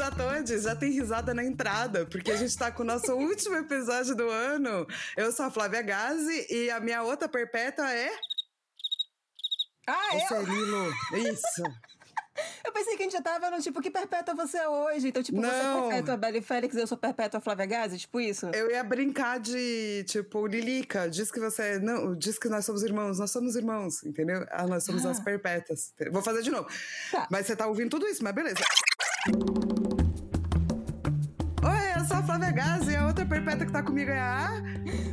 já Todes, já tem risada na entrada, porque a gente tá com o nosso último episódio do ano. Eu sou a Flávia Gazi e a minha outra perpétua é. Ah, o Celilo. Isso. Eu pensei que a gente já tava no tipo, que perpétua você é hoje? Então, tipo, Não. você é perpétua Belly Félix, eu sou perpétua Flávia Gazi, tipo isso? Eu ia brincar de, tipo, Lilica, diz que você. Não, diz que nós somos irmãos, nós somos irmãos, entendeu? Ah, nós somos as perpétuas. Vou fazer de novo. Tá. Mas você tá ouvindo tudo isso, mas beleza. Flávia Gazi e a outra perpétua que tá comigo é a.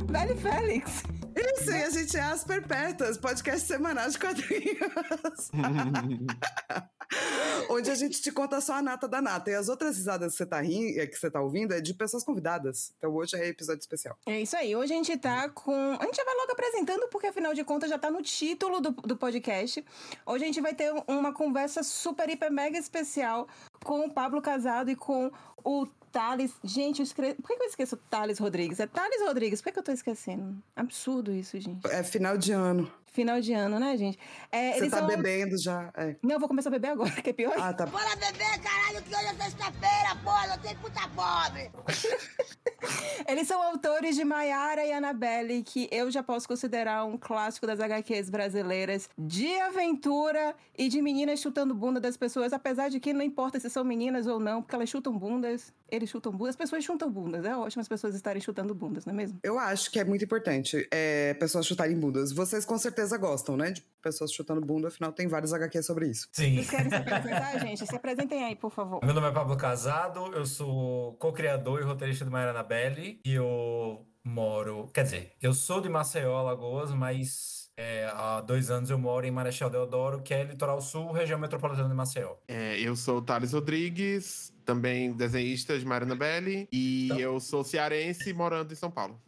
Belly Félix. Isso, e a gente é as Perpétuas, podcast semanal de quadrinhos. Onde a gente te conta só a nata da nata. E as outras risadas que você tá rindo, que você tá ouvindo é de pessoas convidadas. Então hoje é episódio especial. É isso aí. Hoje a gente tá com. A gente já vai logo apresentando, porque afinal de contas já tá no título do, do podcast. Hoje a gente vai ter uma conversa super, hiper, mega especial com o Pablo Casado e com o Thales. Gente, eu escre... por que eu esqueço Thales Rodrigues? É Thales Rodrigues. Por que, eu tô esquecendo? Absurdo isso, gente. É final de ano. Final de ano, né, gente? É, Você eles tá são- bebendo já. É. Não, eu vou começar a beber agora, que é pior. Ah, tá. Bora beber, caralho, que hoje é sexta-feira, porra, não tem puta pobre. Eles são autores de Maiara e Annabelle, que eu já posso considerar um clássico das HQs brasileiras de aventura e de meninas chutando bunda das pessoas, apesar de que não importa se são meninas ou não, porque elas chutam bundas, eles chutam bundas, as pessoas chutam bundas. É ótimo as pessoas estarem chutando bundas, não é mesmo? Eu acho que é muito importante é, pessoas chutarem bundas. Vocês com certeza gostam, né? De pessoas chutando bunda, afinal tem vários HQs sobre isso. Sim. Vocês querem se apresentar, gente? Se apresentem aí, por favor. Meu nome é Pablo Casado, eu sou co-criador e roteirista do Maria Annabelle e eu moro. Quer dizer, eu sou de Maceió, Alagoas, mas é, há dois anos eu moro em Marechal Deodoro, que é litoral sul, região metropolitana de Maceió. É, eu sou o Thales Rodrigues, também desenhista de Mariana Belli, e Então. eu sou cearense morando em São Paulo.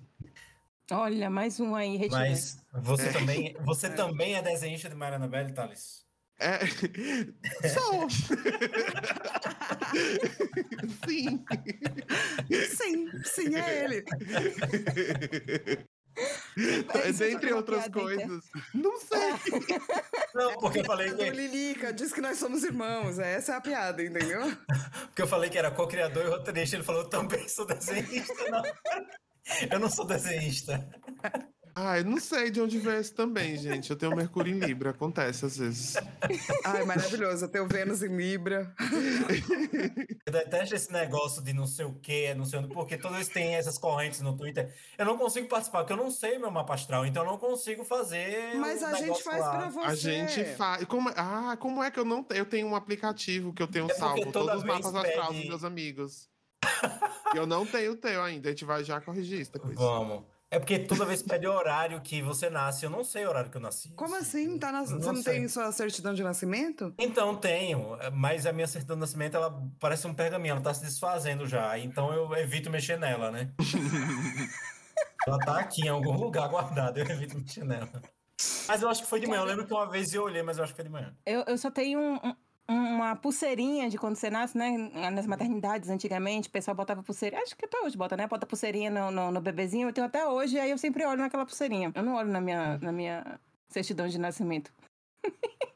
Olha, mais um aí, retirando. Mas você também, você também é desenhista de Maria Annabelle, Thales? É, sou. Sim. Sim, sim, é ele. Dentre uma outras coisas. Não sei. Não, porque eu falei que, Lilica, diz que nós somos irmãos. Essa é a piada, entendeu? porque eu falei que era co-criador e roteirista, ele falou, eu também sou desenhista, não. Eu não sou desenhista. Ah, eu não sei de onde veio isso também, gente. Eu tenho Mercúrio em Libra, acontece às vezes. Ai, maravilhoso. Eu tenho Vênus em Libra. Eu detesto esse negócio de não sei o que, não sei onde, porque todos têm essas correntes no Twitter. Eu não consigo participar, porque eu não sei meu mapa astral, então eu não consigo fazer. Mas a gente faz lá. pra você. A gente faz. Como... Ah, como é que eu não tenho? Eu tenho um aplicativo que eu tenho É salvo todos os mapas astrais dos meus amigos. Eu não tenho o teu ainda. A gente vai já corrigir isso depois. Vamos. É porque toda vez pede o horário que você nasce. Eu não sei o horário que eu nasci. Como assim? Tá na- Você Não não sei. tem sua certidão de nascimento? Então tenho, mas a minha certidão de nascimento ela parece um pergaminho, ela tá se desfazendo já, então eu evito mexer nela, né? ela tá aqui em algum lugar guardada, eu evito mexer nela. Mas eu acho que foi de manhã, eu lembro que uma vez eu olhei, mas eu acho que foi de manhã. Eu, eu só tenho um- um- uma pulseirinha de quando você nasce, né? Nas maternidades, antigamente, o pessoal botava pulseirinha. Acho que até hoje bota, né? Bota pulseirinha no, no, no bebezinho. Eu tenho até hoje, aí eu sempre olho naquela pulseirinha. Eu não olho na minha, na minha certidão de nascimento.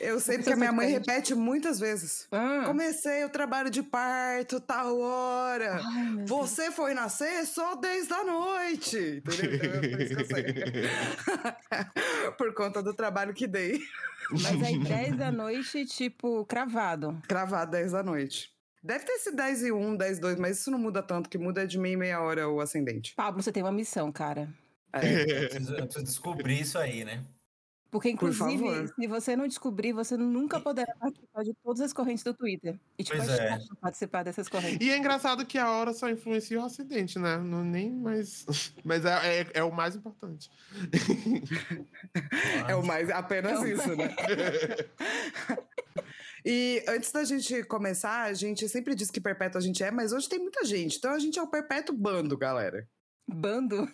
Eu sei porque a minha é mãe diferente. repete muitas vezes. Ah. Comecei o trabalho de parto, tal hora. Ai, Você foi nascer só 10 da noite. Entendeu? Então, é por isso que eu sei. por conta do trabalho que dei. Mas aí 10 da noite, tipo, cravado. Cravado 10 da noite. Deve ter sido 10 e 1, 10 e 2, mas isso não muda tanto, que muda de meia e meia hora o ascendente. Pablo, você tem uma missão, cara. Eu preciso, eu preciso descobrir isso aí, né? Porque, Por inclusive, favor. se você não descobrir, você nunca poderá participar de todas as correntes do Twitter. E tipo, Pois é participar dessas correntes. E é engraçado que a hora só influencia o acidente, né? Não nem mais. Mas é, é, é o mais importante. É o mais, apenas É isso, né? E antes da gente começar, a gente sempre diz que perpétuo a gente é, mas hoje tem muita gente. Então a gente é o perpétuo bando, galera. Bando.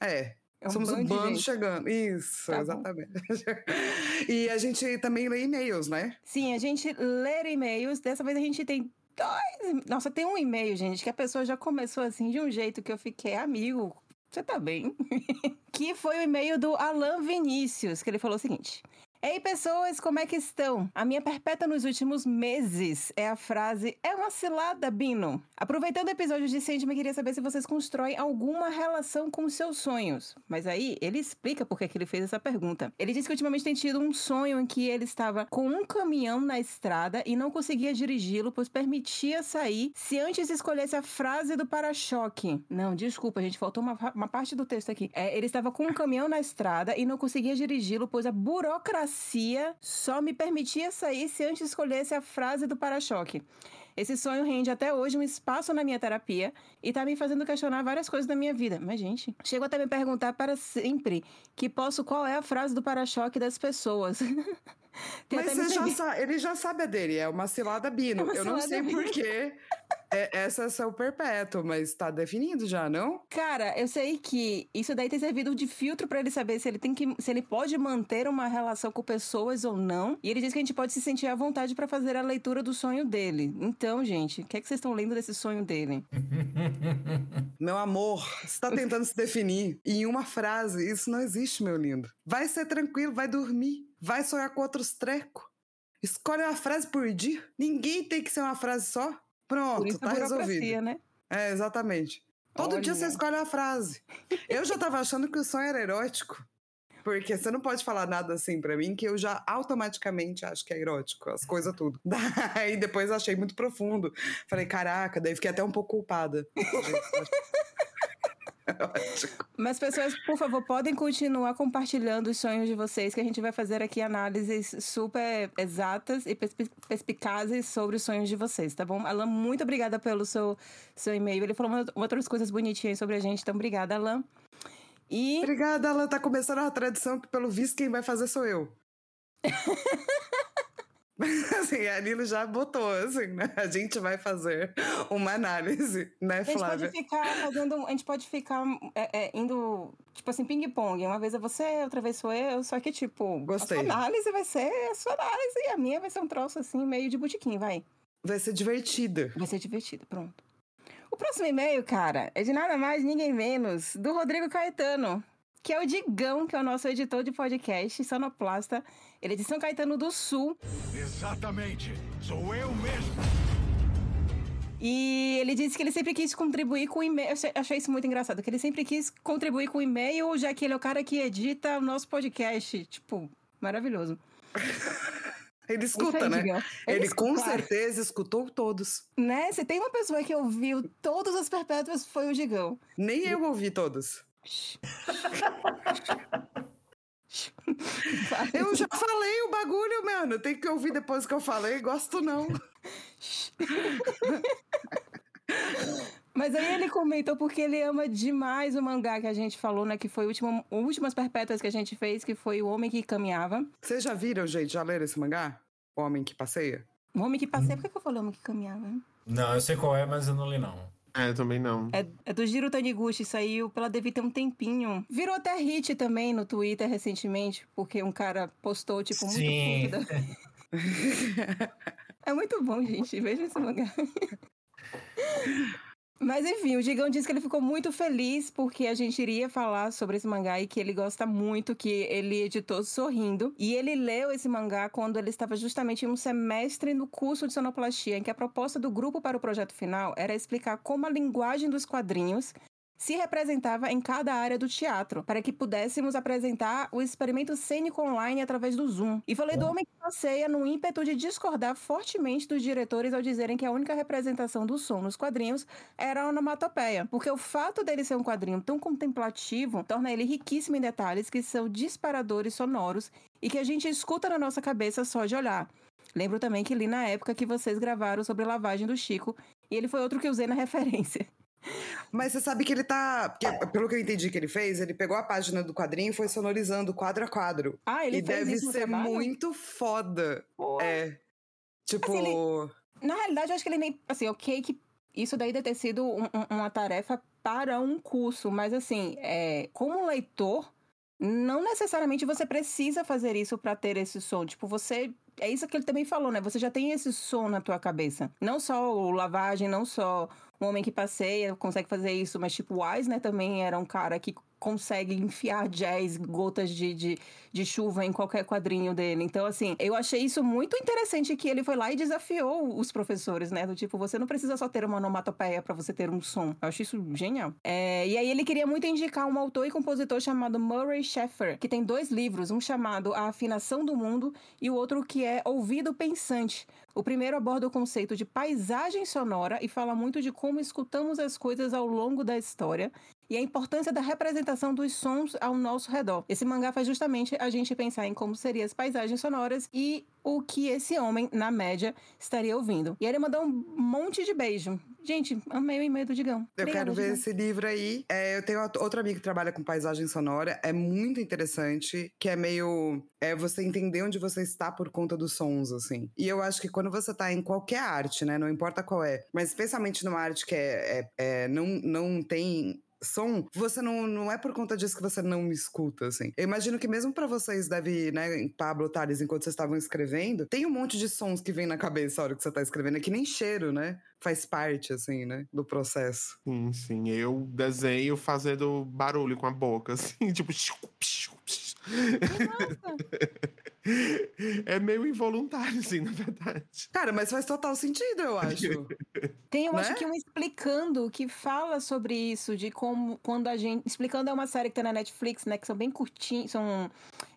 É. É um Somos bando um bando chegando. Isso, Tá exatamente. e a gente também lê e-mails, né? Sim, a gente lê e-mails. Dessa vez a gente tem dois. Nossa, tem um e-mail, gente, que a pessoa já começou assim de um jeito que eu fiquei amigo. Você tá bem? que foi o e-mail do Alan Vinícius, que ele falou o seguinte: Ei, pessoas, como é que estão? A minha perpétua nos últimos meses é a frase é uma cilada, Bino. Aproveitando o episódio de Sandman, queria saber se vocês constroem alguma relação com seus sonhos. Mas aí, ele explica por que que ele fez essa pergunta. Ele disse que ultimamente tem tido um sonho em que ele estava com um caminhão na estrada e não conseguia dirigi-lo, pois permitia sair se antes escolhesse a frase do para-choque. Não, desculpa, gente, faltou uma, uma parte do texto aqui. É, ele estava com um caminhão na estrada e não conseguia dirigi-lo, pois a burocracia só me permitia sair se antes escolhesse a frase do para-choque. Esse sonho rende até hoje um espaço na minha terapia e tá me fazendo questionar várias coisas da minha vida. Mas, gente, chego até me perguntar para sempre que posso qual é a frase do para-choque das pessoas. Tem Mas você já sa- ele já sabe a dele, é uma cilada Bino. É uma Eu não cilada sei Bino. porquê. É, essa é seu perpétuo, mas tá definido já, não? Cara, eu sei que isso daí tem servido de filtro pra ele saber se ele tem que, se ele pode manter uma relação com pessoas ou não. E ele diz que a gente pode se sentir à vontade pra fazer a leitura do sonho dele. Então, gente, o que é que vocês estão lendo desse sonho dele? Meu amor, você tá tentando se definir em uma frase. Isso não existe, meu lindo. Vai ser tranquilo, vai dormir. Vai sonhar com outros trecos. Escolhe uma frase por dia. Ninguém tem que ser uma frase só. Pronto, Por isso tá burocracia, resolvido. né? É, exatamente. Todo dia Olha. você escolhe uma frase. Eu já tava achando que o sonho era erótico. Porque você não pode falar nada assim pra mim, que eu já automaticamente acho que é erótico, as coisas tudo. Daí depois achei muito profundo. Falei, caraca, daí fiquei até um pouco culpada. Mas, pessoas, por favor, podem continuar compartilhando os sonhos de vocês, que a gente vai fazer aqui análises super exatas e perspi- perspicazes sobre os sonhos de vocês, tá bom? Alan, muito obrigada pelo seu, seu e-mail. Ele falou outras coisas bonitinhas sobre a gente, então obrigada, Alan. E Obrigada, ela tá começando uma tradição que, pelo visto, quem vai fazer sou eu. assim, a Nilo já botou, assim, né? A gente vai fazer uma análise, né, a gente Flávia? pode ficar fazendo. A gente pode ficar é, é, indo, tipo assim, ping-pong. Uma vez é você, outra vez sou eu. Só que, tipo, Gostei. a sua análise vai ser a sua análise e a minha vai ser um troço assim, meio de botiquim, vai. Vai ser divertida. Vai ser divertido, pronto. O próximo e-mail, cara, é de nada mais, ninguém menos, do Rodrigo Caetano, que é o Digão, que é o nosso editor de podcast, sonoplasta. Ele é de São Caetano do Sul. Exatamente. Sou eu mesmo. E ele disse que ele sempre quis contribuir com o e-mail. Eu achei- achei isso muito engraçado, que ele sempre quis contribuir com o e-mail, já que ele é o cara que edita o nosso podcast. Tipo, maravilhoso. Ele escuta, aí, né? Ele escuta, com claro. certeza escutou todos. Né? Se tem uma pessoa que ouviu todas as perpétuas, foi o Digão. Nem eu ouvi todos. Eu já falei o bagulho, mano. Tem que ouvir depois que eu falei. Gosto não. Mas aí ele comentou porque ele ama demais o mangá que a gente falou, né? Que foi o último, o Últimas Perpétuas que a gente fez, que foi O Homem que Caminhava. Vocês já viram, gente? Já leram esse mangá? O Homem que Passeia? O Homem que Passeia. Por que, que eu falei Homem que Caminhava? Não, eu sei qual é, mas eu não li, não. É, também não. É, é do Jiro Taniguchi, saiu pela Devi tem um tempinho. Virou até hit também no Twitter recentemente, porque um cara postou, tipo, muito Sim. É muito bom, gente. Veja esse mangá. Mas enfim, o Gigão disse que ele ficou muito feliz porque a gente iria falar sobre esse mangá e que ele gosta muito, que ele editou sorrindo. E ele leu esse mangá quando ele estava justamente em um semestre no curso de sonoplastia, em que a proposta do grupo para o projeto final era explicar como a linguagem dos quadrinhos se representava em cada área do teatro, para que pudéssemos apresentar o experimento cênico online através do Zoom. E falei do Homem que Passeia no ímpeto de discordar fortemente dos diretores ao dizerem que a única representação do som nos quadrinhos era a onomatopeia, porque o fato dele ser um quadrinho tão contemplativo torna ele riquíssimo em detalhes que são disparadores sonoros e que a gente escuta na nossa cabeça só de olhar. Lembro também que li na época que vocês gravaram sobre a lavagem do Chico, e ele foi outro que usei na referência. Mas você sabe que ele tá. porque, pelo que eu entendi que ele fez, ele pegou a página do quadrinho e foi sonorizando quadro a quadro. Ah, ele e fez deve ser trabalho? muito foda. Pô. É. Tipo. Assim, Na realidade, eu acho que ele nem. Assim, ok, que isso daí deve ter sido um- um- uma tarefa para um curso, mas assim, é, como leitor, não necessariamente você precisa fazer isso para ter esse som. Tipo, você. É isso que ele também falou, né? Você já tem esse som na tua cabeça. Não só o lavagem, não só um homem que passeia, consegue fazer isso, mas tipo, Wise, né, também era um cara que consegue enfiar jazz, gotas de, de, de, chuva em qualquer quadrinho dele. Então, assim, eu achei isso muito interessante que ele foi lá e desafiou os professores, né? Do tipo, você não precisa só ter uma onomatopeia para você ter um som. Eu acho isso genial. É, e aí ele queria muito indicar um autor e compositor chamado Murray Schaeffer, que tem dois livros, um chamado A Afinação do Mundo e o outro que é Ouvido Pensante. O primeiro aborda o conceito de paisagem sonora e fala muito de como escutamos as coisas ao longo da história e a importância da representação dos sons ao nosso redor. Esse mangá faz justamente a gente pensar em como seriam as paisagens sonoras e o que esse homem, na média, estaria ouvindo. E ele mandou um monte de beijo. Gente, amei o e-mail do Digão. Eu Obrigada, quero ver Digão. esse livro aí. É, eu tenho outro amigo que trabalha com paisagem sonora. É muito interessante, que é meio... É você entender onde você está por conta dos sons, assim. E eu acho que quando você tá em qualquer arte, né? Não importa qual é. Mas especialmente numa arte que é, é, é não, não tem som, você não, não é por conta disso que você não me escuta, assim. Eu imagino que mesmo para vocês deve, né, Pablo, Thales, enquanto vocês estavam escrevendo, tem um monte de sons que vem na cabeça a hora que você tá escrevendo, é que nem cheiro, né? Faz parte, assim, né, do processo. Sim, sim. Eu desenho fazendo barulho com a boca, assim, tipo... É meio involuntário, assim, na verdade. Cara, mas faz total sentido, eu acho. Tem, eu Né? acho que um explicando que fala sobre isso, de como quando a gente. Explicando é uma série que tem na Netflix, né? Que são bem curtinhos, são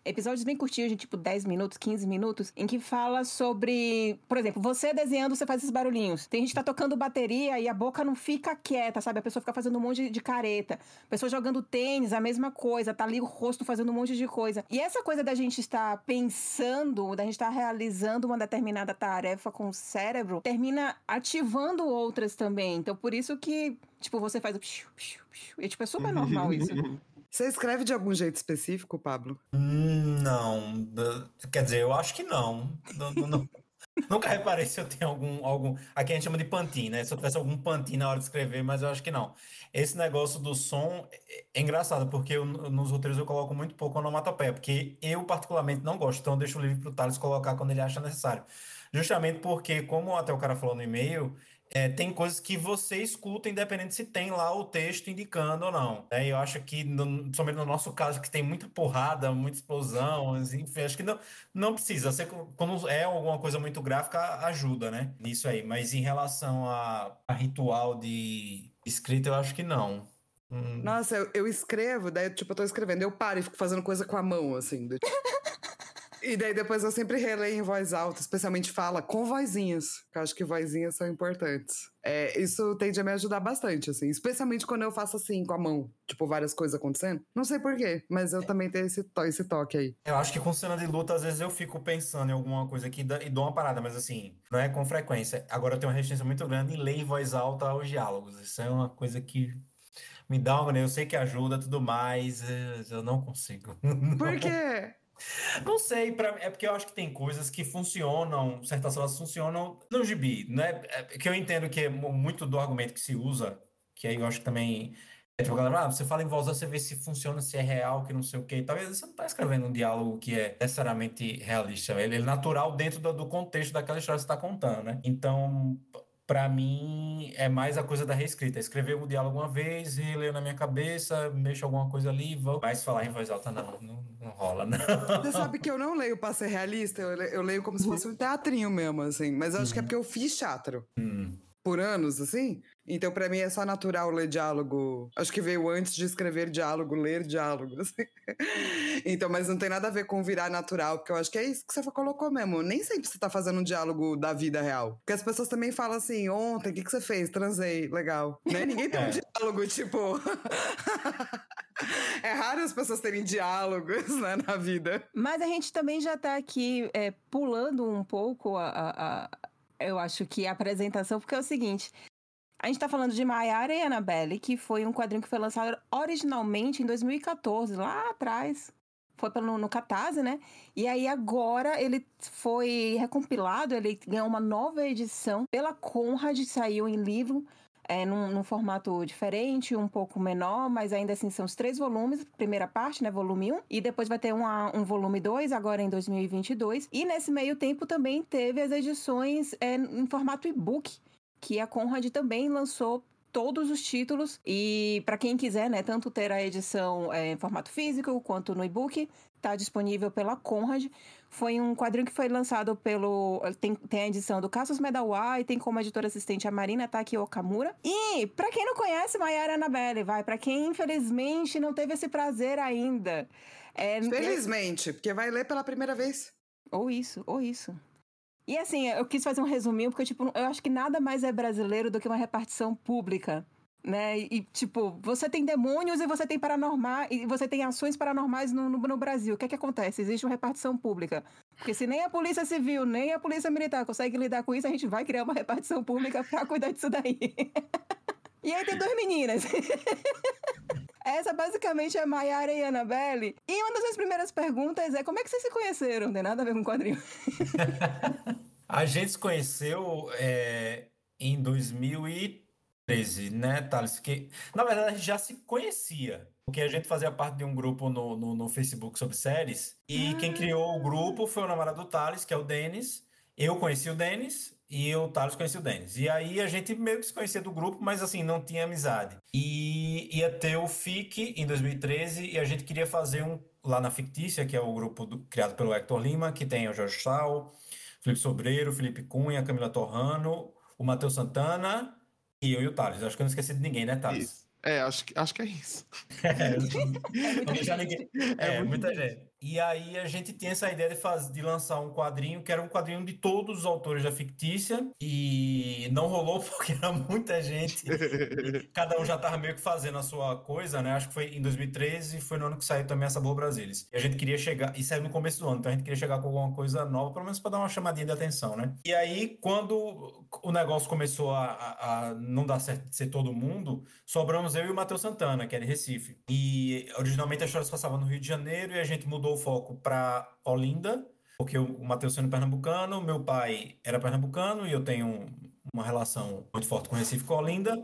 episódios bem curtinhos, de tipo 10 minutos, 15 minutos, em que fala sobre. Por exemplo, você desenhando, você faz esses barulhinhos. Tem gente que tá tocando bateria e a boca não fica quieta, sabe? A pessoa fica fazendo um monte de careta. A pessoa jogando tênis, a mesma coisa, tá ali o rosto fazendo um monte de coisa. E essa coisa da gente estar pensando, da gente estar realizando uma determinada tarefa com o cérebro, termina ativando outras também. Então, por isso que, tipo, você faz o psiu, psiu, psiu. E, tipo, é super normal isso. Você escreve de algum jeito específico, Pablo? Hum, Não, quer dizer, eu acho que não. Não- não-. Nunca reparei se eu tenho algum, algum. Aqui a gente chama de pantin, né? Se eu tivesse algum pantin na hora de escrever, mas eu acho que não. Esse negócio do som é, é engraçado, porque eu- nos roteiros eu coloco muito pouco onomatopeia, porque eu particularmente não gosto, então eu deixo o livro pro Thales colocar quando ele acha necessário. Justamente porque, como até o cara falou no e-mail, é, tem coisas que você escuta, independente se tem lá o texto indicando ou não. né? Eu acho que, no, somente no nosso caso, que tem muita porrada, muita explosão, enfim, acho que não, não precisa. Você, quando é alguma coisa muito gráfica, ajuda, né? Nisso aí. Mas em relação a, a ritual de escrita, eu acho que não. Hum, Nossa, eu, eu escrevo, daí, tipo, eu tô escrevendo, eu paro e fico fazendo coisa com a mão, assim. do- E daí depois eu sempre releio em voz alta, especialmente fala com vozinhas, que eu acho que vozinhas são importantes. É, isso tende a me ajudar bastante, assim, especialmente quando eu faço assim, com a mão, tipo, várias coisas acontecendo. Não sei porquê, mas eu também tenho esse, to esse toque aí. Eu acho que com cena de luta, às vezes eu fico pensando em alguma coisa aqui e dou uma parada, mas assim, não é com frequência. Agora eu tenho uma resistência muito grande em ler em voz alta os diálogos. Isso é uma coisa que me dá uma. Eu sei que ajuda tudo mais, eh, eu não consigo. Por quê? Não sei, pra- é porque eu acho que tem coisas que funcionam, certas coisas funcionam no gibi, né? É que eu entendo que é mu- muito do argumento que se usa, que aí eu acho que também. É tipo, galera, ah, você fala em voz alta, você vê se funciona, se é real, que não sei o quê. Talvez você não tá escrevendo um diálogo que é necessariamente realista. Ele é natural dentro do, do contexto daquela história que você tá contando, né? Então, p- pra mim, é mais a coisa da reescrita. Escrever o diálogo uma vez, releio na minha cabeça, mexo alguma coisa ali, vou. Mas falar em voz alta, não, não, não rola, não. Você sabe que eu não leio pra ser realista, eu, le- eu leio como se fosse um teatrinho mesmo, assim. Mas acho que é porque eu fiz teatro. Hum. por anos, assim. Então, pra mim, é só natural ler diálogo. Acho que veio antes de escrever diálogo, ler diálogo. assim. Então, mas não tem nada a ver com virar natural, porque eu acho que é isso que você colocou mesmo. Nem sempre você tá fazendo um diálogo da vida real. Porque as pessoas também falam assim: ontem, o que, que você fez? Transei, legal. Né? Ninguém tem um É. diálogo, tipo. é raro as pessoas terem diálogos né, na vida. Mas a gente também já tá aqui é, pulando um pouco a, a- a- eu acho que a apresentação, porque é o seguinte. A gente tá falando de Mayara e Annabelle, que foi um quadrinho que foi lançado originalmente em 2014, lá atrás. Foi pelo, no Catarse, né? E aí agora ele foi recompilado, ele ganhou uma nova edição pela Conrad, saiu em livro, é, num, num formato diferente, um pouco menor, mas ainda assim são os três volumes. Primeira parte, né, volume 1, e depois vai ter uma- um volume 2, agora em 2022. E nesse meio tempo também teve as edições é, em formato e-book, que a Conrad também lançou todos os títulos. E para quem quiser, né, tanto ter a edição é, em formato físico quanto no e-book, tá disponível pela Conrad. Foi um quadrinho que foi lançado pelo. Tem, tem a edição do Cassius Medawa e tem como editora assistente a Marina Taki Okamura. E, para quem não conhece, Mayara Annabelle, vai. para quem infelizmente não teve esse prazer ainda. É, Felizmente, porque vai ler pela primeira vez. Ou isso, ou isso. E assim, eu quis fazer um resuminho, porque, tipo, eu acho que nada mais é brasileiro do que uma repartição pública. Né? E, tipo, você tem demônios e você tem paranormais, e você tem ações paranormais no, no, no, Brasil. O que é que acontece? Existe uma repartição pública. Porque se nem a polícia civil, nem a polícia militar consegue lidar com isso, a gente vai criar uma repartição pública pra cuidar disso daí. e aí tem duas meninas. Essa basicamente é Mayara e Annabelle. E uma das minhas primeiras perguntas é como é que vocês se conheceram? Não tem nada a ver com quadrinho. a gente se conheceu é, em 2013, né, Thales? Que, na verdade, a gente já se conhecia. Porque a gente fazia parte de um grupo no, no, no Facebook sobre séries. E ah. quem criou o grupo foi o namorado do Thales, que é o Denis. Eu conheci o Denis e o Thales conhecia o Denis. E aí a gente meio que se conhecia do grupo, mas assim, não tinha amizade. E ia ter o FIC em 2013 e a gente queria fazer um lá na Fictícia, que é o grupo do, criado pelo Hector Lima, que tem o Jorge Sal, Felipe Sobreiro, Felipe Cunha, Camila Torrano, o Matheus Santana e eu e o Thales. Acho que eu não esqueci de ninguém, né, Thales? Isso. É, acho que, acho que é isso. é, já ninguém... é, é muita gente. E aí a gente tinha essa ideia de, fazer, de lançar um quadrinho que era um quadrinho de todos os autores da fictícia e não rolou porque era muita gente. cada um já estava meio que fazendo a sua coisa, né? Acho que foi em 2013 e foi no ano que saiu também a Sabor Brasilis. E a gente queria chegar, e saiu no começo do ano, então a gente queria chegar com alguma coisa nova, pelo menos para dar uma chamadinha de atenção, né? E aí quando o negócio começou a, a, a não dar certo de ser todo mundo, sobramos eu e o Matheus Santana, que era de Recife. E originalmente a história se passava no Rio de Janeiro e a gente mudou o foco para Olinda, porque o Matheus sendo pernambucano, meu pai era pernambucano e eu tenho uma relação muito forte com Recife com Olinda.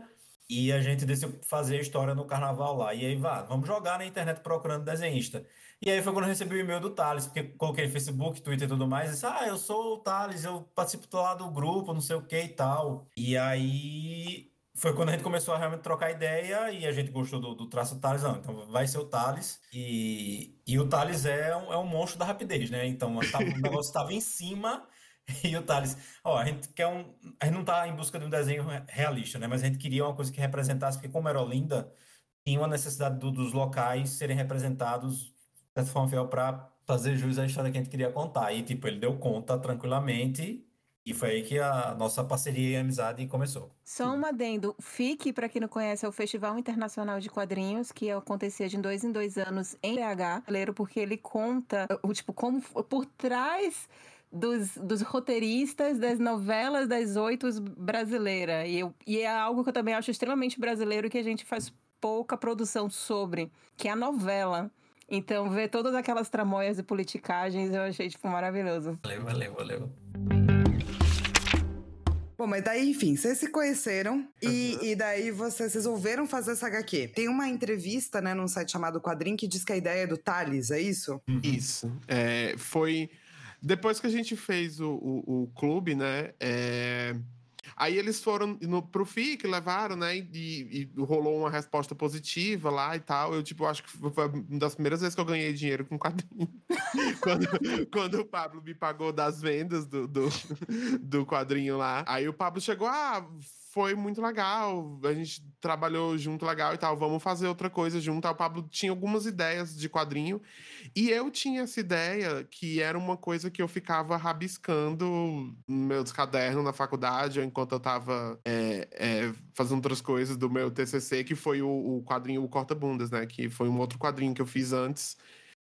E a gente decidiu fazer história no carnaval lá. E aí, vá, vamos jogar na internet procurando desenhista. E aí foi quando eu recebi o e-mail do Thales, porque coloquei Facebook, Twitter e tudo mais. E disse, ah, eu sou o Thales, eu participo lá do grupo, não sei o que e tal. E aí foi quando a gente começou a realmente trocar ideia e a gente gostou do, do traço do Thales. Não, então vai ser o Thales. E, e o Thales é um, é um monstro da rapidez, né? Então o negócio estava em cima e o Thales, ó, a gente quer um. A gente não tá em busca de um desenho realista, né? Mas a gente queria uma coisa que representasse, porque como era Olinda, tinha uma necessidade do, dos locais serem representados de certa forma fiel para fazer jus à história que a gente queria contar. E, tipo, ele deu conta tranquilamente e foi aí que a nossa parceria e amizade começou. Só um adendo. FIC, para quem não conhece, é o Festival Internacional de Quadrinhos, que acontecia de dois em dois anos em BH. Porque ele conta, o tipo, como por trás dos, dos, roteiristas das novelas das oito brasileiras. E, eu, e é algo que eu também acho extremamente brasileiro que a gente faz pouca produção sobre, que é a novela. Então, ver todas aquelas tramóias e politicagens eu achei, tipo, maravilhoso. Valeu, valeu, valeu. Bom, mas daí, enfim, vocês se conheceram e, e daí vocês resolveram fazer essa HQ. Tem uma entrevista, né, num site chamado Quadrim que diz que a ideia é do Thales, é isso? Uhum. Isso. É, foi. Depois que a gente fez o, o, o clube, né? É Aí eles foram no, pro FIC, levaram, né? E, e, rolou uma resposta positiva lá e tal. Eu, tipo, acho que foi uma das primeiras vezes que eu ganhei dinheiro com quadrinho. quando, quando o Pablo me pagou das vendas do, do, do quadrinho lá. Aí o Pablo chegou, ah foi muito legal. A gente trabalhou junto legal e tal. Vamos fazer outra coisa junto. O Pablo tinha algumas ideias de quadrinho. E eu tinha essa ideia que era uma coisa que eu ficava rabiscando meus cadernos na faculdade, ou enquanto eu tava é, é, fazendo outras coisas do meu TCC, que foi o, o quadrinho O Corta Bundas, né? Que foi um outro quadrinho que eu fiz antes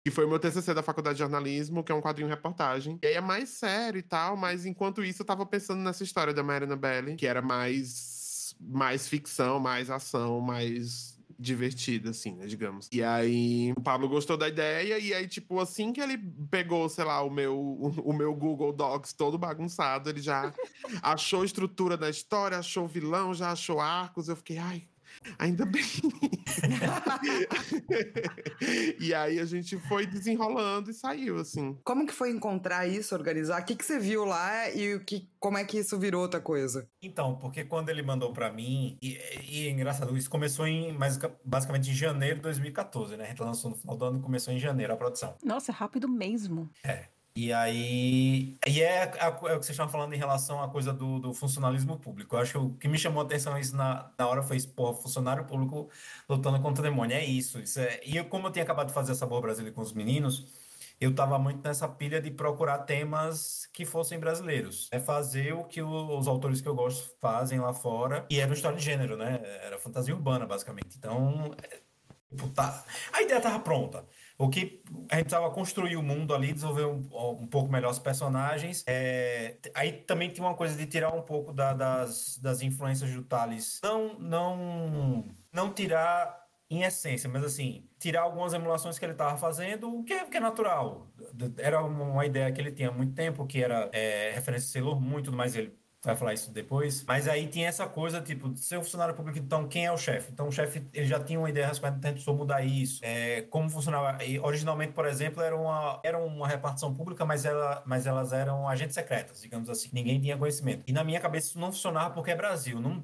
que foi o meu TCC da Faculdade de Jornalismo, que é um quadrinho reportagem. E aí é mais sério e tal, mas enquanto isso eu tava pensando nessa história da Marina Belli, que era mais, mais ficção, mais ação, mais divertida, assim, né, digamos. E aí o Pablo gostou da ideia, e aí, tipo, assim que ele pegou, sei lá, o meu, o, o meu Google Docs todo bagunçado, ele já achou a estrutura da história, achou vilão, já achou arcos. Eu fiquei, ai, Ainda bem. e aí a gente foi desenrolando e saiu, assim. Como que foi encontrar isso, organizar? O que, que você viu lá e o que, como é que isso virou outra coisa? Então, porque quando ele mandou pra mim, e, e é engraçado, isso começou em, mais, basicamente em janeiro de 2014, né? A gente lançou no final do ano, começou em janeiro a produção. Nossa, é rápido mesmo. É. E aí. E é, é o que vocês estavam falando em relação à coisa do, do funcionalismo público. Eu acho que o que me chamou a atenção isso na, na hora foi isso, porra, funcionário público lutando contra o demônio. É isso. isso é... E eu, como eu tinha acabado de fazer Sabor Brasileiro com os meninos, eu tava muito nessa pilha de procurar temas que fossem brasileiros. É fazer o que os autores que eu gosto fazem lá fora. E era uma história de gênero, né? Era fantasia urbana, basicamente. Então. é, A ideia tava pronta. O que a gente precisava construir o mundo ali, desenvolver um, um pouco melhor os personagens. É, aí também tinha uma coisa de tirar um pouco da- das, das influências do Thales. Não, não, não tirar em essência, mas assim, tirar algumas emulações que ele estava fazendo, o que é, que é natural. Era uma ideia que ele tinha há muito tempo, que era é, referência a Sailor Moon e tudo mais, ele vai falar isso depois. Mas aí tinha essa coisa, tipo, ser um funcionário público, então quem é o chefe? Então o chefe, ele já tinha uma ideia, mas tentou mudar isso. É, como funcionava? E, originalmente, por exemplo, era uma, era uma repartição pública, mas, ela, mas elas eram agentes secretas, digamos assim. Ninguém tinha conhecimento. E na minha cabeça isso não funcionava porque é Brasil. Não,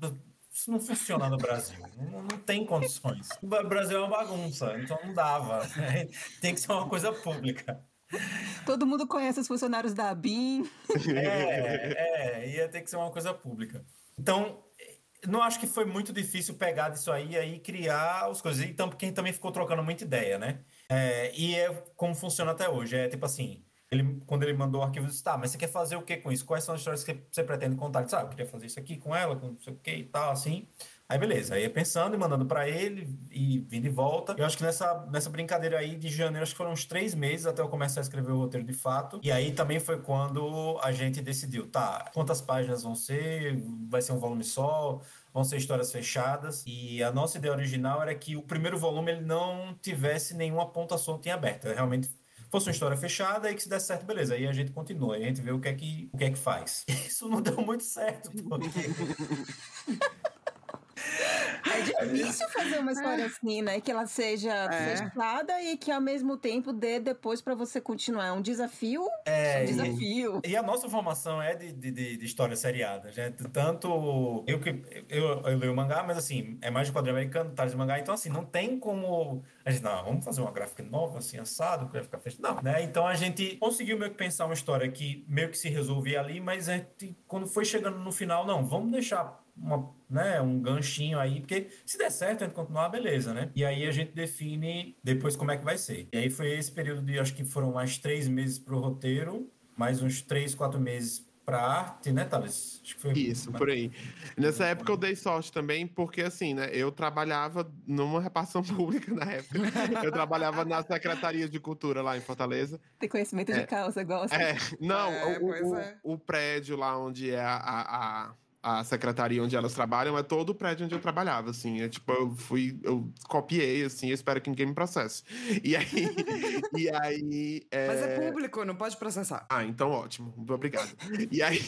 isso não funciona no Brasil. Não, não tem condições. O Brasil é uma bagunça, então não dava. Tem que ser uma coisa pública. Todo mundo conhece os funcionários da ABIN. É, é, ia ter que ser uma coisa pública. Então, não acho que foi muito difícil pegar disso aí e aí criar as coisas. Então, gente também ficou trocando muita ideia, né? É, e é como funciona até hoje. É tipo assim, ele, quando ele mandou o arquivo, disse, tá, mas você quer fazer o que com isso? Quais são as histórias que você pretende contar? Ele disse, ah, eu queria fazer isso aqui com ela, com não sei o que e tal, assim. Aí beleza, aí ia pensando e mandando pra ele e vindo e volta. Eu acho que nessa, nessa brincadeira aí de janeiro, acho que foram uns três meses até eu começar a escrever o roteiro de fato. E aí também foi quando a gente decidiu, tá, quantas páginas vão ser? Vai ser um volume só? Vão ser histórias fechadas? E a nossa ideia original era que o primeiro volume ele não tivesse nenhuma ponta solta em aberto. Ele realmente fosse uma história fechada e que se desse certo, beleza. Aí a gente continua, aí a gente vê o que é que, o que, é que faz. Isso não deu muito certo, porque... É difícil fazer uma história assim, né? Que ela seja É. fechada e que ao mesmo tempo dê depois pra você continuar. É um desafio. É, um e- desafio. E a nossa formação é de, de, de, de história seriada, gente. Tanto eu que eu, eu leio mangá, mas assim, é mais de quadrinho americano, tá de mangá, então assim, não tem como a gente, não, vamos fazer uma gráfica nova, assim, assado, que vai ficar fechado. Não, né? Então a gente conseguiu meio que pensar uma história que meio que se resolvia ali, mas gente, quando foi chegando no final, não, vamos deixar uma, né, um ganchinho aí, porque se der certo, a gente continuar, beleza, né? E aí a gente define depois como é que vai ser. E aí foi esse período de, acho que foram mais três meses pro roteiro, mais uns três, quatro meses pra arte, né, Thales? Acho que foi Isso, por aí. Nessa época eu dei sorte também, porque assim, né, eu trabalhava numa repartição pública na época. Eu trabalhava na Secretaria de Cultura lá em Fortaleza. Tem conhecimento de É. causa, gosta. É, não, É, o, o, é. o prédio lá onde é a, a, a, a secretaria onde elas trabalham é todo o prédio onde eu trabalhava, assim. É tipo, eu fui, eu copiei, assim, eu espero que ninguém me processe. E aí, e aí... Mas é público, não pode processar. Ah, então ótimo. Obrigado. E aí,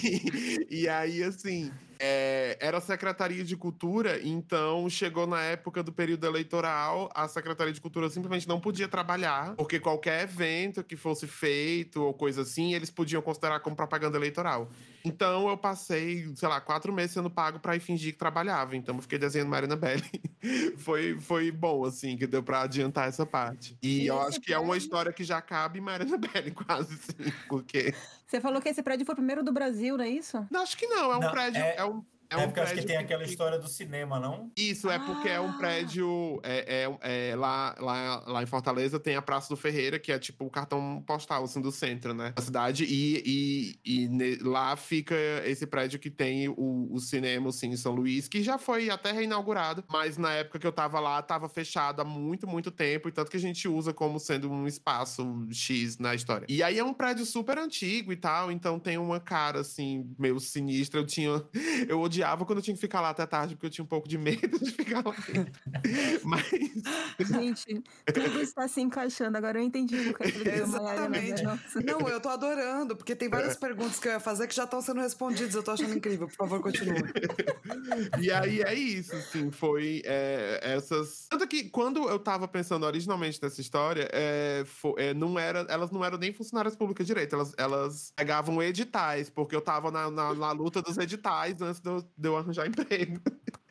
e aí assim, é, era Secretaria de Cultura, então chegou na época do período eleitoral, a Secretaria de Cultura simplesmente não podia trabalhar, porque qualquer evento que fosse feito ou coisa assim, eles podiam considerar como propaganda eleitoral. Então eu passei, sei lá, quatro meses sendo pago ir fingir que trabalhava. Então eu fiquei desenhando Marina Belli. foi, foi bom, assim, que deu pra adiantar essa parte. E, E eu acho que é uma história que já cabe em Marina Belli, quase, assim, porque. Você falou que esse prédio foi o primeiro do Brasil, não é isso? Não, acho que não, é um Não, prédio. é- É, um, é É um porque acho que tem aquela história do cinema, não? Isso, é porque é um Ah! prédio. É, é- é lá, lá, lá em Fortaleza tem a Praça do Ferreira, que é tipo o cartão postal assim, do centro, né? Da cidade. E, e, e ne- lá fica esse prédio que tem o, o cinema assim, em São Luís, que já foi até reinaugurado, mas na época que eu tava lá, tava fechado há muito, muito tempo, e tanto que a gente usa como sendo um espaço X na história. E aí é um prédio super antigo e tal, então tem uma cara assim, meio sinistra. Eu tinha. Eu odiava quando eu tinha que ficar lá até tarde, porque eu tinha um pouco de medo de ficar lá dentro. Mas. Gente, tudo está se encaixando. Agora eu entendi por que ele deu Maiara Exatamente. Não, eu tô adorando, porque tem várias perguntas que eu ia fazer que já estão sendo respondidas. Eu tô achando incrível. Por favor, continue. E aí é isso, assim, foi é, essas. Tanto que quando eu tava pensando originalmente nessa história, é, fo- é, não era, elas não eram nem funcionárias públicas direito, elas, elas pegavam editais, porque eu tava na, na, na luta dos editais antes de eu, de eu arranjar emprego.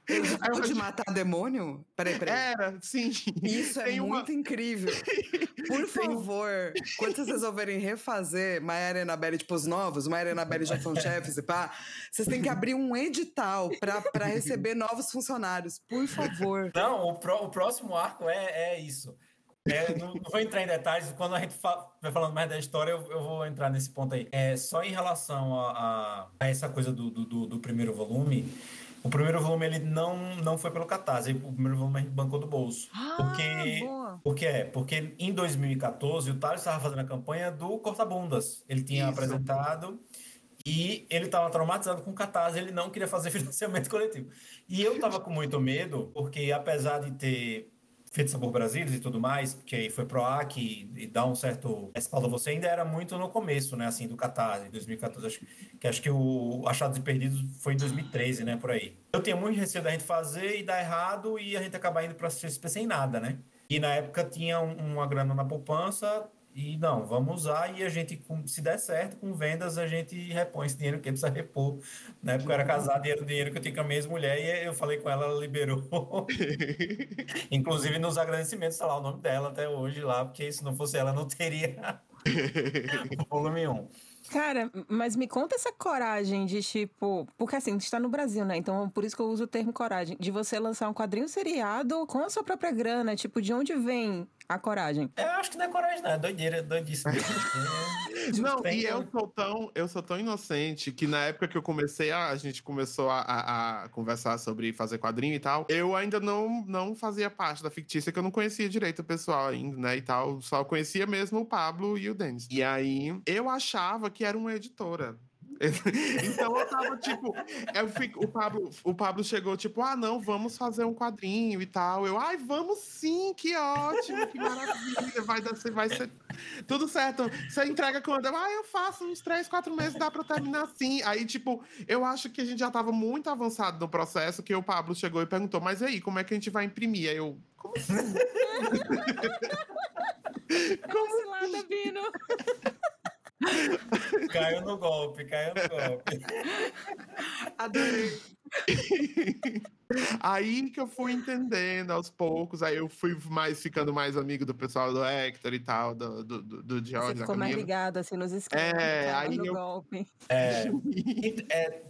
Eu Pode achei- matar demônio? Peraí, peraí. Era, sim. Isso é uma- muito incrível. Por favor, quando vocês resolverem refazer Maiara e Anabelle, tipo, os novos, Maiara e Anabelle já são chefes e pá, vocês têm que abrir um edital pra, pra receber novos funcionários. Por favor. Não, o, pró- o próximo arco é, é isso. É, não, não vou entrar em detalhes, quando a gente fa- vai falando mais da história, eu, eu vou entrar nesse ponto aí. É, só em relação a, a- a essa coisa do, do- do, primeiro volume, o primeiro volume ele não, não foi pelo Catarse, o primeiro volume a gente bancou do bolso. porque, boa. por que é? Porque em 2014 o Thales estava fazendo a campanha do Corta-Bundas. Ele tinha Isso. apresentado e ele estava traumatizado com o Catarse, ele não queria fazer financiamento coletivo. E eu estava com muito medo, porque apesar de ter feito Sabor Brasilis e tudo mais, porque aí foi PROAC e, e dá um certo respaldo você, ainda era muito no começo, né, assim, do Catarse, 2014, acho, que acho que o Achados e Perdidos foi em 2013, né, por aí. Eu tinha muito receio da gente fazer e dar errado e a gente acabar indo para CSP sem nada, né? E na época tinha um- uma grana na poupança e não, vamos usar e a gente, se der certo, com vendas, a gente repõe esse dinheiro que precisa repor. Na época eu era casado e era o dinheiro que eu tinha com a mesma mulher e eu falei com ela, ela liberou. Inclusive nos agradecimentos, tá lá o nome dela até hoje lá, porque se não fosse ela, não teria o volume 1. Cara, mas me conta essa coragem de tipo. Porque assim, a gente tá no Brasil, né? Então por isso que eu uso o termo coragem. De você lançar um quadrinho seriado com a sua própria grana. Tipo, de onde vem a coragem? Eu acho que não é coragem, não. É doideira, doidice. mesmo. Não, e eu sou tão, eu sou tão inocente que na época que eu comecei, a, a gente começou a, a- a conversar sobre fazer quadrinho e tal, eu ainda não, não fazia parte da fictícia, que eu não conhecia direito o pessoal ainda, né, e tal. Só conhecia mesmo o Pablo e o Denis. E aí, eu achava que era uma editora. então eu tava tipo, eu fico, o, Pablo, o Pablo chegou tipo, ah, não, vamos fazer um quadrinho e tal. Eu, ai, vamos sim, que ótimo, que maravilha, vai, dar, vai ser tudo certo. Você entrega quando? Eu, ah, eu faço uns três, quatro meses, dá pra terminar assim. Aí, tipo, eu acho que a gente já tava muito avançado no processo, que o Pablo chegou e perguntou, mas aí, como é que a gente vai imprimir? Aí eu, como assim? Como cilada, Bino? Caiu no golpe, caiu no golpe. Adorei. Aí que eu fui entendendo aos poucos, aí eu fui mais ficando mais amigo do pessoal do Hector e tal, do, do, do, do Você Jorge, da ficou mais ligado assim nos esquemas. É, cara, aí no eu- golpe. É, é,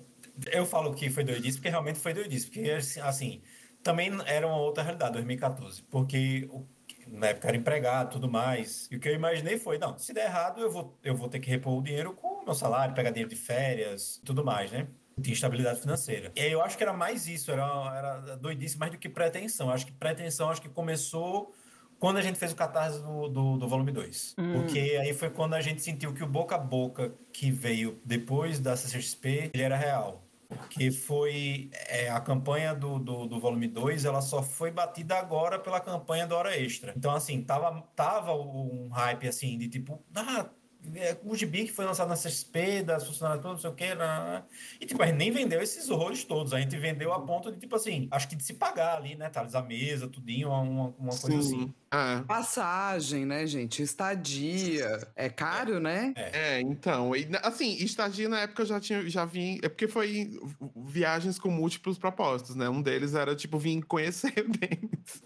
eu falo que foi doidice porque realmente foi doidice. Porque, assim, assim, também era uma outra realidade, 2014. Porque o- na época era empregado e tudo mais. E o que eu imaginei foi, não, se der errado, eu vou, eu vou ter que repor o dinheiro com o meu salário, pegar dinheiro de férias tudo mais, né? Tinha estabilidade financeira. E aí eu acho que era mais isso, era, era doidice mais do que pretensão. Acho que pretensão acho que começou quando a gente fez o catarse do, do, do volume 2. Porque aí foi quando a gente sentiu que o boca a boca que veio depois da CCXP, ele era real. Porque foi é, a campanha do, do, do volume 2, ela só foi batida agora pela campanha da Hora Extra. Então, assim, tava, tava um hype, assim, de tipo, ah, o gibi que foi lançado na CXP, das funcionárias todas, não sei o quê, né, né. e tipo, a gente nem vendeu esses horrores todos, a gente vendeu a ponto de, tipo assim, acho que de se pagar ali, né, Thales, a mesa, tudinho, uma, uma coisa assim. Sim. É. Passagem, né, gente? Estadia. É caro, né? É, então, e, na- assim, estagia na época eu já tinha, já vim, é porque foi viagens com múltiplos propósitos, né? Um deles era, tipo, vir conhecer o Denis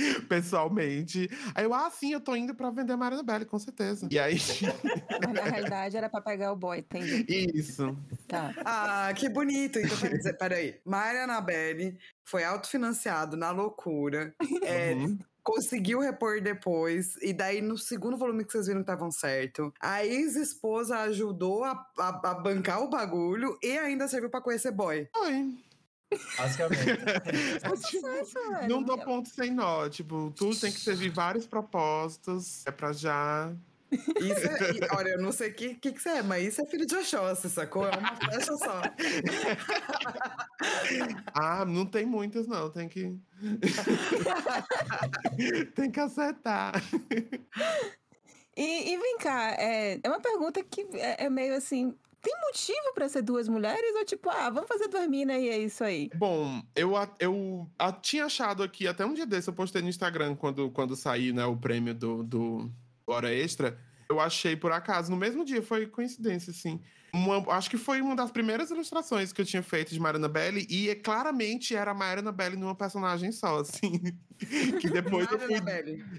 pessoalmente. Aí eu, ah, sim, eu tô indo pra vender Marina Belli, com certeza. E aí, Mas na realidade era pra pegar o boy, entendi. isso. Tá. Ah, que bonito. Então, quer dizer, peraí. Maria Anabelle foi autofinanciado na loucura. É, Uhum. conseguiu repor depois. E daí, no segundo volume que vocês viram que estavam certo, a ex-esposa ajudou a, a- a bancar o bagulho e ainda serviu pra conhecer boy. Foi. Basicamente. É, tipo, velho. não dou ponto sem nó. Tipo, tudo tem que servir vários propósitos. É pra já Isso é, e, olha, eu não sei o que, que, que você é, mas isso é filho de Oxóssi, sacou? É uma flecha só. Ah, não tem muitas, não. Tem que. tem que acertar. E, e vem cá, é, é uma pergunta que é, é meio assim. Tem motivo pra ser duas mulheres? Ou tipo, ah, vamos fazer duas minas e é isso aí? Bom, eu, eu tinha achado aqui, até um dia desse, eu postei no Instagram quando, quando saiu né, o prêmio do, do Hora Extra. Eu achei por acaso, no mesmo dia, foi coincidência, assim. Uma- acho que foi uma das primeiras ilustrações que eu tinha feito de Mariana Belli, e é, claramente era a Mariana Belli numa personagem só, assim. que depois eu fui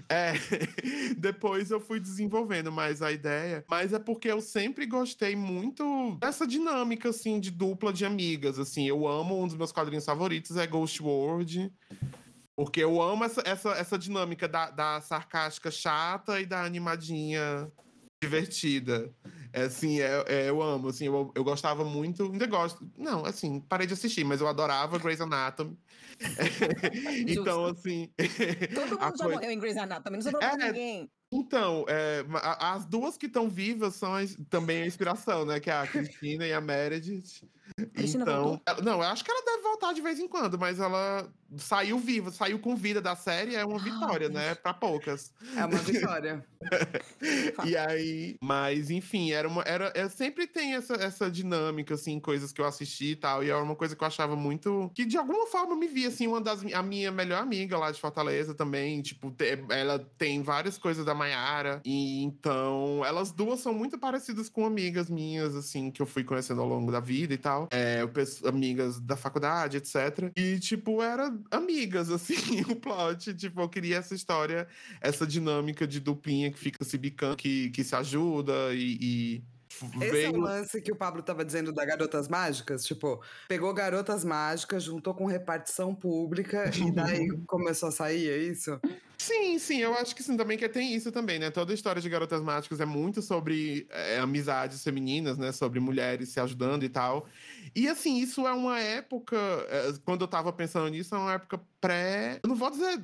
é, depois eu fui desenvolvendo mais a ideia, mas é porque eu sempre gostei muito dessa dinâmica, assim, de dupla de amigas, assim, eu amo, um dos meus quadrinhos favoritos é Ghost World, porque eu amo essa, essa, essa dinâmica da, da sarcástica chata e da animadinha divertida. É, assim, é, é, eu amo, assim, eu, eu gostava muito, ainda gosto, não, assim, parei de assistir, mas eu adorava Grey's Anatomy. então, assim... Todo mundo já coisa- morreu em Grey's Anatomy, não sobrou É, pra ninguém. Então, é, as duas que estão vivas são a ins- também a inspiração, né? Que é a Cristina e a Meredith. Cristina então, voltou? ela- não, eu acho que ela deve voltar de vez em quando, mas ela saiu viva, saiu com vida da série, é uma Ah, vitória, né? Pra poucas. É uma vitória. E aí, mas enfim, era uma, era, é, sempre tem essa, essa dinâmica, assim, coisas que eu assisti e tal, e era uma coisa que eu achava muito, que de alguma forma me via, assim, uma das, a minha melhor amiga lá de Fortaleza também, tipo, te- ela tem várias coisas da Maiara, e então, elas duas são muito parecidas com amigas minhas, assim, que eu fui conhecendo ao longo da vida e tal, é, eu penso- amigas da faculdade, etc, e, tipo, era amigas, assim, o plot, tipo, eu queria essa história essa dinâmica de duplinha que fica se bicando, que, que se ajuda e. e Esse é o lance que o Pablo tava dizendo da Garotas Mágicas. Tipo, pegou Garotas Mágicas, juntou com repartição pública e daí começou a sair, é isso? Sim, sim, eu acho que sim, também que tem isso também, né? Toda a história de Garotas Mágicas é muito sobre é, amizades femininas, né? Sobre mulheres se ajudando e tal. E assim, isso é uma época. é, quando eu tava pensando nisso, é uma época pré. Eu não vou dizer.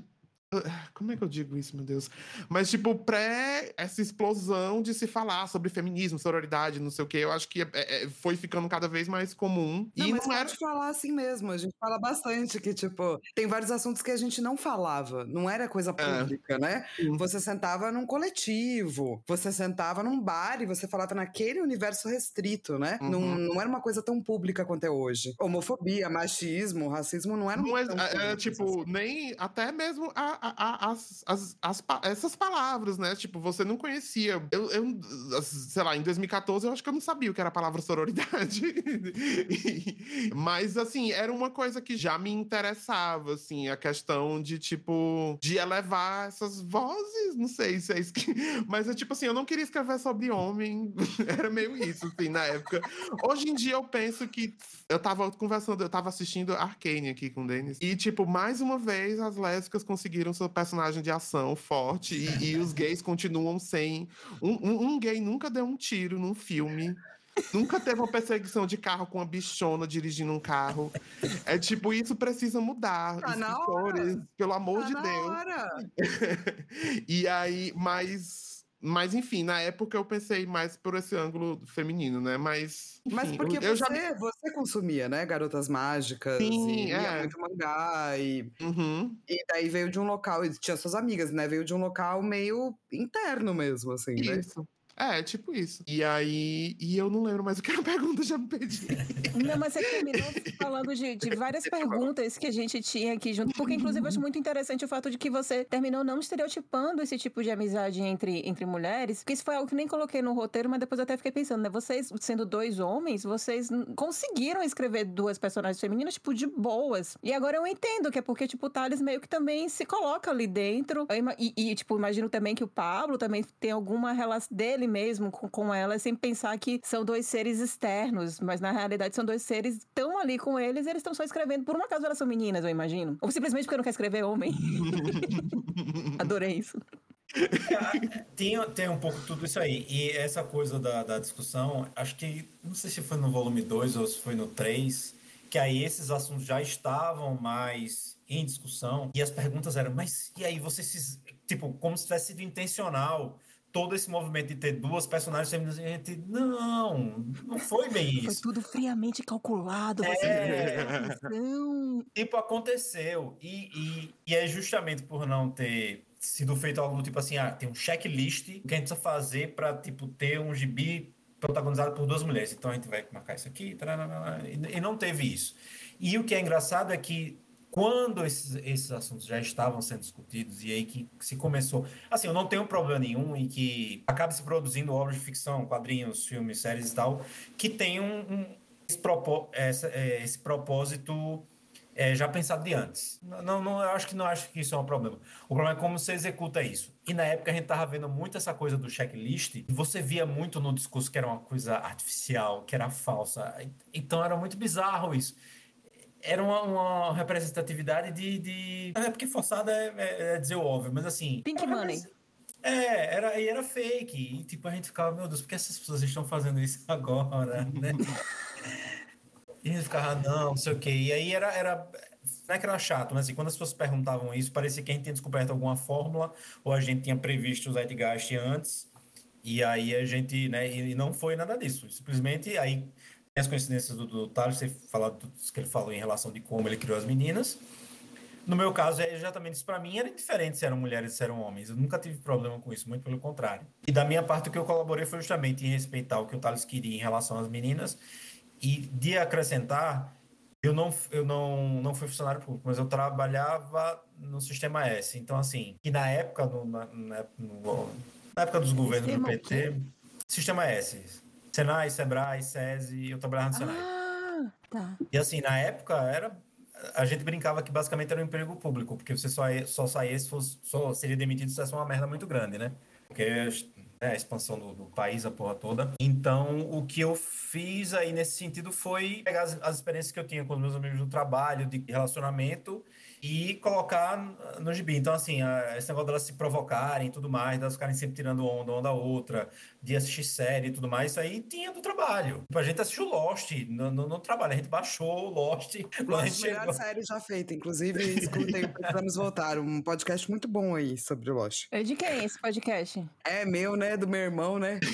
Ah, Como é que eu digo isso, meu Deus? Mas, tipo, pré essa explosão de se falar sobre feminismo, sororidade, não sei o quê, eu acho que é- é- foi ficando cada vez mais comum. Não, e mas não era. pode falar assim mesmo. A gente fala bastante que, tipo, tem vários assuntos que a gente não falava. Não era coisa É. pública, né? Sim. Você sentava num coletivo, você sentava num bar e você falava naquele universo restrito, né? Não, Uhum. não era uma coisa tão pública quanto é hoje. Homofobia, machismo, racismo não era Não é, é, públicos tipo, assim. nem até mesmo a- a- a- as, as, as essas palavras, né? Tipo, você não conhecia. Eu, eu, sei lá, em 2014 eu acho que eu não sabia o que era a palavra sororidade. Mas, assim, era uma coisa que já me interessava, assim, a questão de, tipo, de elevar essas vozes. Não sei se é isso que. Mas é tipo assim, eu não queria escrever sobre homem. Era meio isso, assim, na época. Hoje em dia eu penso que eu tava conversando, eu tava assistindo Arcane aqui com o Denis. E, tipo, mais uma vez as lésbicas conseguiram seu personagem de ação forte e, e os gays continuam sem. Um, um- um gay nunca deu um tiro num filme. Nunca teve uma perseguição de carro com uma bichona dirigindo um carro. É tipo, isso precisa mudar. Tá. Escritores, pelo amor Tá de na Deus. hora. e aí, mas. Mas enfim, na época eu pensei mais por esse ângulo feminino, né? Mas. Mas enfim, porque eu, eu você, já. você consumia, né? Garotas Mágicas Sim, e é. muito mangá. E, Uhum. e daí veio de um local, e tinha suas amigas, né? Veio de um local meio interno mesmo, assim, né? Isso. É, tipo isso. E aí. E eu não lembro mais o que era a pergunta, já me perdi. Não, mas você terminou falando de, de várias perguntas que a gente tinha aqui junto, porque inclusive eu acho muito interessante o fato de que você terminou não estereotipando esse tipo de amizade entre, entre mulheres, porque isso foi algo que nem coloquei no roteiro, mas depois eu até fiquei pensando, né? Vocês, sendo dois homens, vocês conseguiram escrever duas personagens femininas, tipo, de boas. E agora eu entendo que é porque, tipo, o Thales meio que também se coloca ali dentro. E, e, tipo, imagino também que o Pablo também tem alguma relação dele mesmo com, com ela, sem pensar que são dois seres externos, mas na realidade são dois seres que estão ali com eles e eles estão só escrevendo. Por um acaso elas são meninas, eu imagino. Ou simplesmente porque não quer escrever homem. Adorei isso. Tem, tem um pouco tudo isso aí. E essa coisa da, da discussão, acho que, não sei se foi no volume 2 ou se foi no 3, que aí esses assuntos já estavam mais em discussão. E as perguntas eram, mas e aí você se. Tipo, como se tivesse sido intencional todo esse movimento de ter duas personagens femininas, a gente, não, não foi bem Foi isso. tudo friamente calculado. É. Tipo, aconteceu. E, e, e é justamente por não ter sido feito algo tipo assim, ah, tem um checklist que a gente precisa fazer pra, tipo, ter um gibi protagonizado por duas mulheres. Então a gente vai marcar isso aqui, e, e não teve isso. E o que é engraçado é que quando esses, esses assuntos já estavam sendo discutidos e aí que se começou... Assim, eu não tenho problema nenhum em que acabe se produzindo obras de ficção, quadrinhos, filmes, séries e tal, que tenham um, esse, essa- é, esse propósito é, já pensado de antes. Não, não, eu acho que não acho que isso é um problema. O problema é como você executa isso. E na época a gente tava vendo muito essa coisa do checklist, e você via muito no discurso que era uma coisa artificial, que era falsa. Então era muito bizarro isso. Era uma, uma representatividade de, de. É porque forçada é, é- é dizer o óbvio, mas assim. Pink money. É, era, e era fake. E tipo, a gente ficava, meu Deus, por que essas pessoas estão fazendo isso agora, né? E a gente ficava, não, não sei o quê. E aí era, era. Não é que era chato, mas assim, quando as pessoas perguntavam isso, parecia que a gente tinha descoberto alguma fórmula, ou a gente tinha previsto o Zeitgeist antes, e aí a gente, né, e não foi nada disso. Simplesmente, aí as coincidências do, do Thales, você falar do que ele falou em relação de como ele criou as meninas. No meu caso, é exatamente isso. Para mim, era indiferente se eram mulheres ou se eram homens. Eu nunca tive problema com isso, muito pelo contrário. E da minha parte, o que eu colaborei foi justamente em respeitar o que o Thales queria em relação às meninas e de acrescentar, eu não, eu não, não fui funcionário público, mas eu trabalhava no Sistema S. Então, assim, que na época, no, na, na- no- na época dos governos do PT, Sistema S. Senai, Sebrae, SESI, eu trabalhava no Senai. Ah, tá. E assim, na época, era. A gente brincava que basicamente era um emprego público, porque você só, só saía se fosse, só seria demitido se fosse uma merda muito grande, né? Porque é, a expansão do, do país, a porra toda. Então, o que eu fiz aí nesse sentido foi pegar as, as experiências que eu tinha com os meus amigos do trabalho, de relacionamento, e colocar no gibi. Então, assim, a- esse negócio delas se provocarem e tudo mais, delas ficarem sempre tirando onda uma da outra, de assistir série e tudo mais, isso aí tinha do trabalho. A gente assistiu Lost no, no, no trabalho, a gente baixou o Lost. quando a Lost, gente melhor chegou. série já feita. Inclusive, escutem o Precisamos Voltar. Um podcast muito bom aí sobre Lost. É de quem esse podcast? É meu, né? Do meu irmão, né?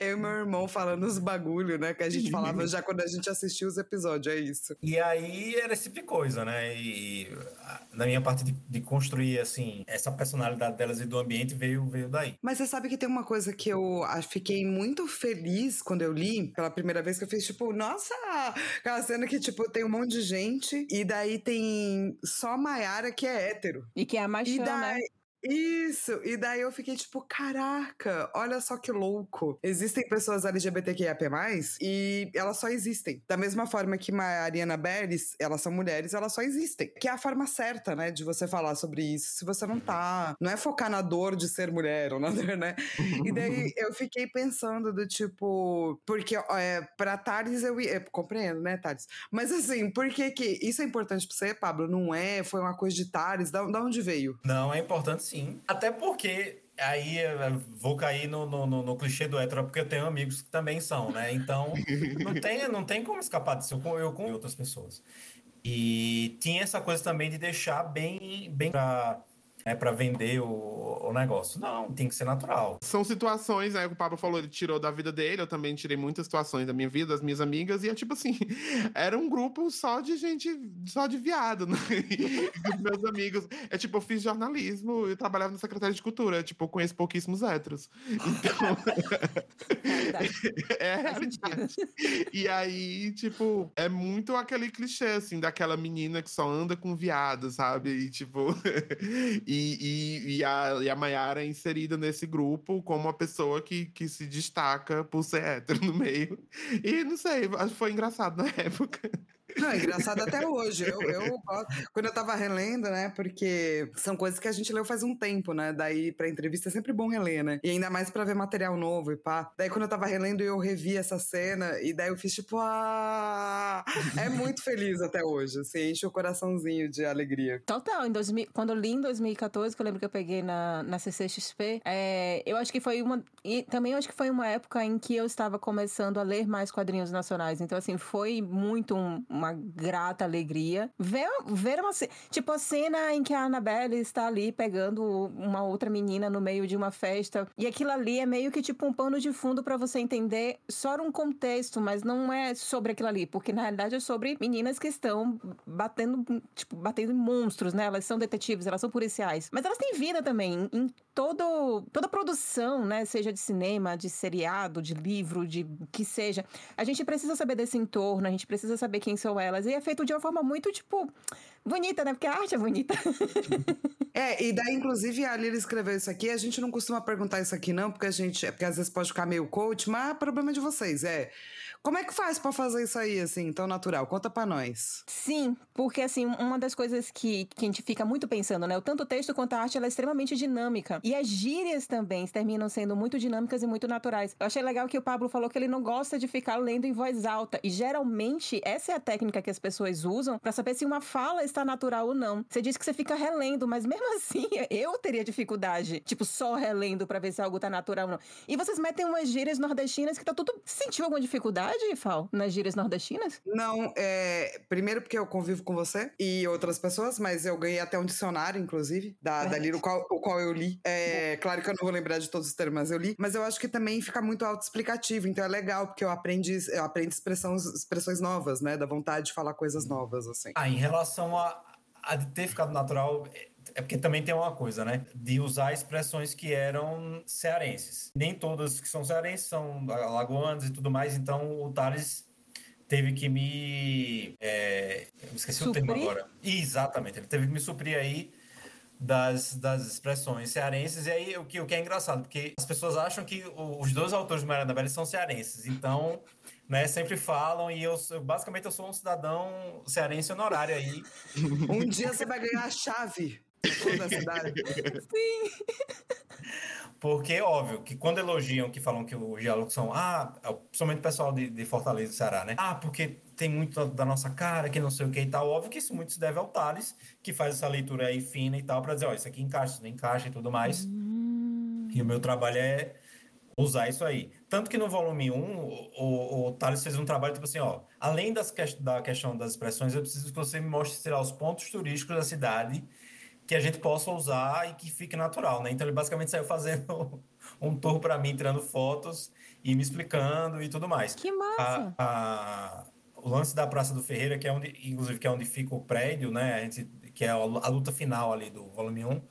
Eu e meu irmão falando os bagulho, né? Que a gente falava já quando a gente assistia os episódios, é isso. E aí era esse tipo de coisa, né? E a- na minha parte de, de construir, assim, essa personalidade delas e do ambiente veio, veio daí. Mas você sabe que tem uma coisa que eu ah, fiquei muito feliz quando eu li, pela primeira vez que eu fiz, tipo, nossa! Aquela cena que, tipo, tem um monte de gente, e daí tem só Maiara que é hétero. E que é a E machão, né? Isso! E daí eu fiquei tipo, caraca, olha só que louco. Existem pessoas LGBTQIAP+, e elas só existem. Da mesma forma que Mariana Beres, elas são mulheres, elas só existem. Que é a forma certa, né, de você falar sobre isso. Se você não tá... Não é focar na dor de ser mulher ou na dor, né? E daí eu fiquei pensando do tipo... Porque é, pra Thales eu, ia- eu compreendo, né, Thales? Mas assim, por que que... Isso é importante pra você, Pablo? Não é? Foi uma coisa de Thales? Da, da onde veio? Não, é importante sim. Até porque aí eu vou cair no, no, no- clichê do hétero, porque eu tenho amigos que também são, né? Então não tem, não tem como escapar disso. Eu com, eu com outras pessoas. E tinha essa coisa também de deixar bem, bem pra, é, pra vender o, o negócio. Não, tem que ser natural. São situações, né? O Pablo falou, ele tirou da vida dele, eu também tirei muitas situações da minha vida, das minhas amigas, e é tipo assim, era um grupo só de gente, só de viado, né? E os meus amigos. É tipo, eu fiz jornalismo e trabalhava na Secretaria de Cultura, tipo, eu conheço pouquíssimos héteros. Então, é sentido. realidade. E aí, tipo, é muito aquele clichê, assim, daquela menina que só anda com viado, sabe? E, tipo, e, e, e a, e a Mayara é inserida nesse grupo como uma pessoa que, que se destaca por ser hétero no meio. E não sei, foi engraçado na época. Não, é engraçado até hoje. Eu, eu quando eu tava relendo, né? Porque são coisas que a gente leu faz um tempo, né? Daí, pra entrevista é sempre bom reler, né? E ainda mais pra ver material novo e pá. Daí, quando eu tava relendo, eu revi essa cena e daí eu fiz tipo, ah! É muito feliz até hoje. Assim, enche o coraçãozinho de alegria. Total, em 2000, quando eu li em 2014, que eu lembro que eu peguei na, na CCXP, é, eu acho que foi uma. E também acho que foi uma época em que eu estava começando a ler mais quadrinhos nacionais. Então, assim, foi muito um- uma grata alegria. Ver, ver uma. Tipo, a cena em que a Annabelle está ali pegando uma outra menina no meio de uma festa. E aquilo ali é meio que tipo um pano de fundo pra você entender só um contexto, mas não é sobre aquilo ali. Porque na realidade é sobre meninas que estão batendo, tipo, batendo monstros, né? Elas são detetives, elas são policiais. Mas elas têm vida também. Em todo, toda produção, né? Seja de cinema, de seriado, de livro, de que seja. A gente precisa saber desse entorno, a gente precisa saber quem são elas. E é feito de uma forma muito, tipo, bonita, né? Porque a arte é bonita. É, e daí, inclusive, a Lili escreveu isso aqui. A gente não costuma perguntar isso aqui, não, porque a gente. É porque às vezes pode ficar meio coach, mas é problema de vocês. É. Como é que faz pra fazer isso aí, assim, tão natural? Conta pra nós. Sim, porque assim, uma das coisas que, que a gente fica muito pensando, né? O tanto o texto quanto a arte, ela é extremamente dinâmica. E as gírias também terminam sendo muito dinâmicas e muito naturais. Eu achei legal que o Pablo falou que ele não gosta de ficar lendo em voz alta. E geralmente, essa é a técnica que as pessoas usam pra saber se uma fala está natural ou não. Você diz que você fica relendo, mas mesmo assim, eu teria dificuldade, tipo, só relendo pra ver se algo tá natural ou não. E vocês metem umas gírias nordestinas que tá tudo. Sentiu alguma dificuldade, Fal, nas gírias nordestinas? Não, é. Primeiro porque eu convivo com você e outras pessoas, mas eu ganhei até um dicionário, inclusive, da, da Lili, o qual, o qual eu li. É, claro que eu não vou lembrar de todos os termos, mas eu li. Mas eu acho que também fica muito autoexplicativo, então é legal, porque eu aprendi, eu aprendo expressões, expressões novas, né? Da vontade de falar coisas novas, assim. Ah, em relação a, a de ter ficado natural, é- porque também tem uma coisa, né? De usar expressões que eram cearenses. Nem todas que são cearenses são alagoanas e tudo mais, então o Thales teve que me. É, eu esqueci o termo Suprir? agora. Exatamente, ele teve que me suprir aí das, das expressões cearenses. E aí o que, o que é engraçado, porque as pessoas acham que o- os dois autores de Maria da são cearenses. Então, né, sempre falam, e eu sou- basicamente eu sou um cidadão cearense honorário aí. Um dia você vai ganhar a chave da cidade. Sim. Porque, óbvio, que quando elogiam, que falam que os diálogos são, ah, principalmente o pessoal de, de Fortaleza e Ceará, né? Ah, porque tem muito da nossa cara, que não sei o que e tal. Óbvio que isso muito se deve ao Thales, que faz essa leitura aí fina e tal, pra dizer, ó, isso aqui encaixa, isso não encaixa e tudo mais. E o meu trabalho é usar isso aí. Tanto que no volume 1, o, o, o Thales fez um trabalho tipo assim, ó, além das que, da questão das expressões, eu preciso que você me mostre, sei lá, os pontos turísticos da cidade que a gente possa usar e que fique natural, né? Então ele basicamente saiu fazendo um tour para mim, tirando fotos e me explicando e tudo mais. Que massa. A, a- o lance da Praça do Ferreira, que é onde, inclusive, que é onde fica o prédio, né? A gente, que é a, a luta final ali do volume 1,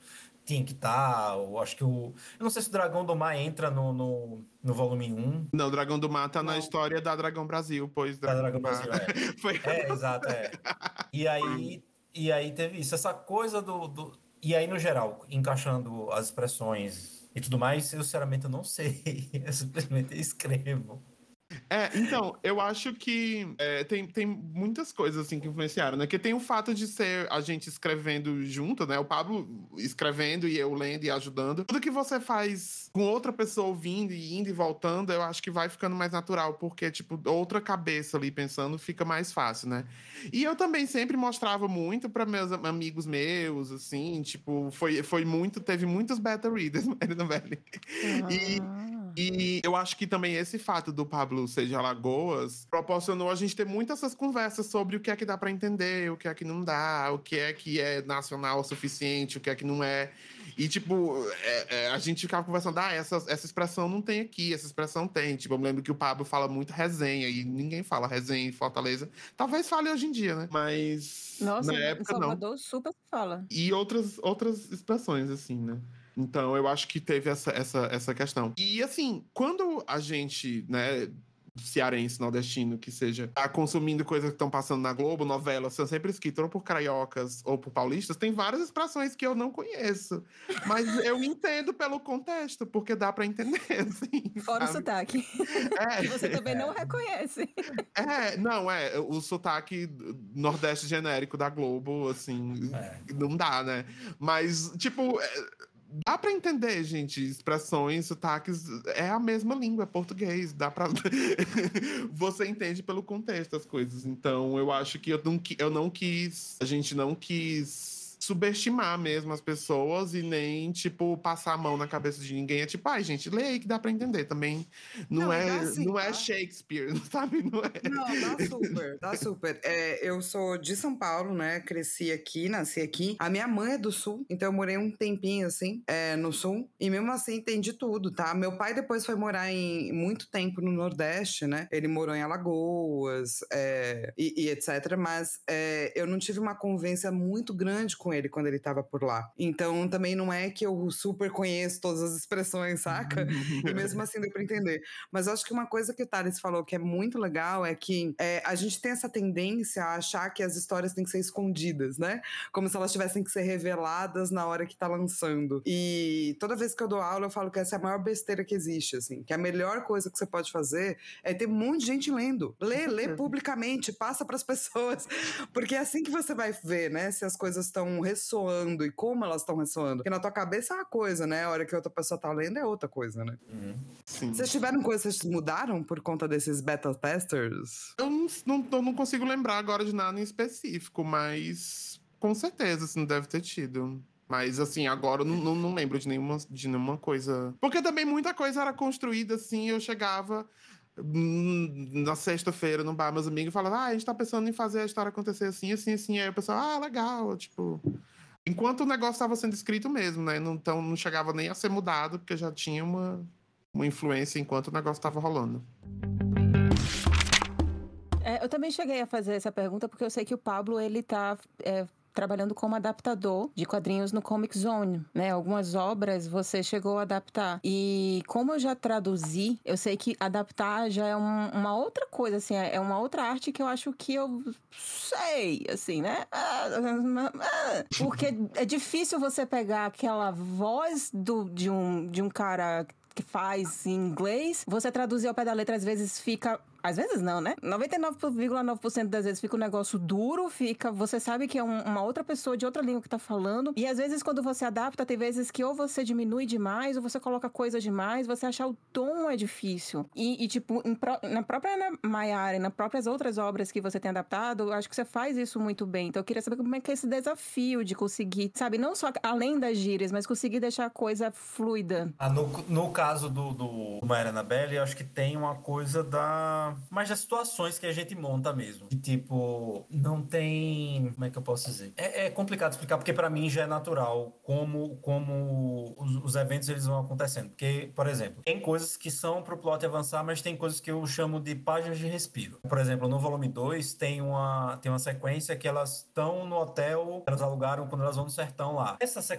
tinha que estar. eu acho que o. Eu não sei se o Dragão do Mar entra no, no, no volume 1. Não, o Dragão do Mar tá na Não. história da Dragão Brasil, pois Da Dragão, Dragão do Mar Brasil, é. foi É, exato, é. E aí, e aí teve isso, essa coisa do, do. E aí, no geral, encaixando as expressões e tudo mais, eu sinceramente não sei. Eu simplesmente escrevo. É, então, eu acho que é, tem, tem muitas coisas assim que influenciaram, né? Que tem o fato de ser a gente escrevendo junto, né? O Pablo escrevendo e eu lendo e ajudando. Tudo que você faz com outra pessoa ouvindo e indo e voltando, eu acho que vai ficando mais natural, porque, tipo, outra cabeça ali pensando fica mais fácil, né? E eu também sempre mostrava muito para meus am- amigos meus, assim, tipo, foi, foi muito, teve muitos beta readers, Marina Belli. E, Ah. Eu acho que também esse fato do Pablo ser de Alagoas proporcionou a gente ter muitas essas conversas sobre o que é que dá pra entender, o que é que não dá, o que é que é nacional o suficiente, o que é que não é. E, tipo, é- é, a gente ficava conversando, ah, essa, essa expressão não tem aqui, essa expressão tem. Tipo, eu me lembro que o Pablo fala muito resenha, e ninguém fala resenha em Fortaleza. Talvez fale hoje em dia, né? Mas Nossa, na em época não Salvador super se fala. e outras, outras expressões, assim, né? Então, eu acho que teve essa, essa, essa questão. E, assim, quando a gente, né, cearense, nordestino, que seja, tá consumindo coisas que estão passando na Globo, novelas, são sempre escritas ou por cariocas ou por paulistas, tem várias expressões que eu não conheço. Mas eu entendo pelo contexto, porque dá pra entender, assim. Fora o sabe? sotaque. É, Que você também não reconhece. é, não, é, o sotaque nordeste genérico da Globo, assim, É. não dá, né? Mas, tipo, é, dá pra entender, gente, expressões, sotaques, é a mesma língua, é português, dá pra... Você entende pelo contexto as coisas, então eu acho que eu não, eu não quis, a gente não quis subestimar mesmo as pessoas e nem, tipo, passar a mão na cabeça de ninguém. É tipo, ai, gente, lê aí que dá pra entender também. Não, Não, é, dá sim, não é tá? Shakespeare, sabe? Não é. Não, dá super, dá super. É, eu sou de São Paulo, né? Cresci aqui, nasci aqui. A minha mãe é do Sul, então eu morei um tempinho, assim, é, no Sul. E mesmo assim, de tudo, tá? Meu pai depois foi morar em muito tempo no Nordeste, né? Ele morou em Alagoas é, e, e etc. Mas é, eu não tive uma convivência muito grande com ele quando ele tava por lá. Então também não é que eu super conheço todas as expressões, saca? e mesmo assim deu pra entender. Mas acho que uma coisa que o Thales falou que é muito legal é que é, a gente tem essa tendência a achar que as histórias têm que ser escondidas, né? Como se elas tivessem que ser reveladas na hora que tá lançando. E toda vez que eu dou aula, eu falo que essa é a maior besteira que existe, assim. Que a melhor coisa que você pode fazer é ter um monte de gente lendo. Lê, lê publicamente, passa pras pessoas. Porque é assim que você vai ver, né? Se as coisas estão ressoando e como elas estão ressoando. Porque na tua cabeça é uma coisa, né? A hora que outra pessoa tá lendo é outra coisa, né? Sim. Vocês tiveram coisas que vocês mudaram por conta desses beta testers? Eu não, não, eu não consigo lembrar agora de nada em específico, mas com certeza, assim, deve ter tido. Mas, assim, agora eu não, não, não lembro de nenhuma, de nenhuma coisa. Porque também muita coisa era construída, assim, eu chegava na sexta-feira no bar, meus amigos falavam, ah, a gente tá pensando em fazer a história acontecer assim, assim, assim. Aí o pessoal, ah, legal, tipo. Enquanto o negócio estava sendo escrito mesmo, né? Então não chegava nem a ser mudado, porque já tinha uma, uma influência enquanto o negócio estava rolando. É, eu também cheguei a fazer essa pergunta porque eu sei que o Pablo ele tá é, trabalhando como adaptador de quadrinhos no Comic Zone, né? Algumas obras você chegou a adaptar. E como eu já traduzi, eu sei que adaptar já é um- uma outra coisa, assim, é uma outra arte que eu acho que eu sei, assim, né? Porque é difícil você pegar aquela voz do, de, um, de um cara que faz em inglês, você traduzir ao pé da letra, às vezes fica. Às vezes não, né? 99,9% das vezes fica um negócio duro, fica. Você sabe que é um- uma outra pessoa de outra língua que tá falando. E às vezes, quando você adapta, tem vezes que ou você diminui demais, ou você coloca coisa demais, você achar o tom é difícil. E, e, tipo, pró- na própria Ana Maiara e nas próprias outras obras que você tem adaptado, eu acho que você faz isso muito bem. Então eu queria saber como é que é esse desafio de conseguir, sabe, não só além das gírias, mas conseguir deixar a coisa fluida. Ah, no, no caso do, do Maera Annabelle, eu acho que tem uma coisa da. Mais das situações que a gente monta mesmo. Que, tipo, não tem. Como é que eu posso dizer? É, é complicado explicar, porque pra mim já é natural como, como os, os eventos eles vão acontecendo. Porque, por exemplo, tem coisas que são pro plot avançar, mas tem coisas que eu chamo de páginas de respiro. Por exemplo, no volume 2 tem uma, tem uma sequência que elas estão no hotel, elas alugaram quando elas vão no sertão lá. Essas,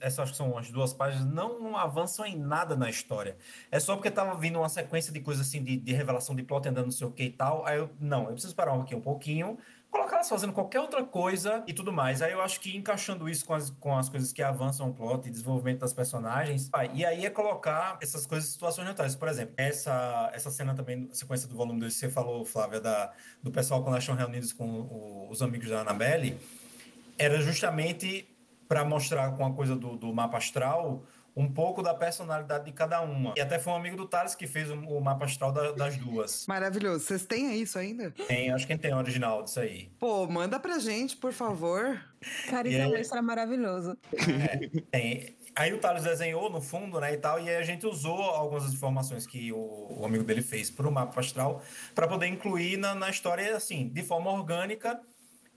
essas que são as duas páginas, não avançam em nada na história. É só porque tava vindo uma sequência de coisas assim, de, de revelação de plot andando não sei o que e tal. Aí eu, não, eu preciso parar aqui um pouquinho, colocar elas fazendo qualquer outra coisa e tudo mais. Aí eu acho que encaixando isso com as, com as coisas que avançam o plot e desenvolvimento das personagens, e aí é colocar essas coisas em situações neurais. Por exemplo, essa, essa cena também, sequência do volume 2 que você falou, Flávia, da, do pessoal quando elas reunidos com o- os amigos da Annabelle, era justamente para mostrar com a coisa do, do mapa astral um pouco da personalidade de cada uma. E até foi um amigo do Thales que fez o, mapa astral da- das duas. Maravilhoso. Vocês têm isso ainda? Tem, acho que tem o original disso aí. Pô, manda pra gente, por favor. Cara, isso isso era maravilhoso. Tem. Aí o Thales desenhou no fundo, né, e tal, e aí a gente usou algumas das informações que o, o amigo dele fez pro mapa astral para poder incluir na, na história, assim, de forma orgânica,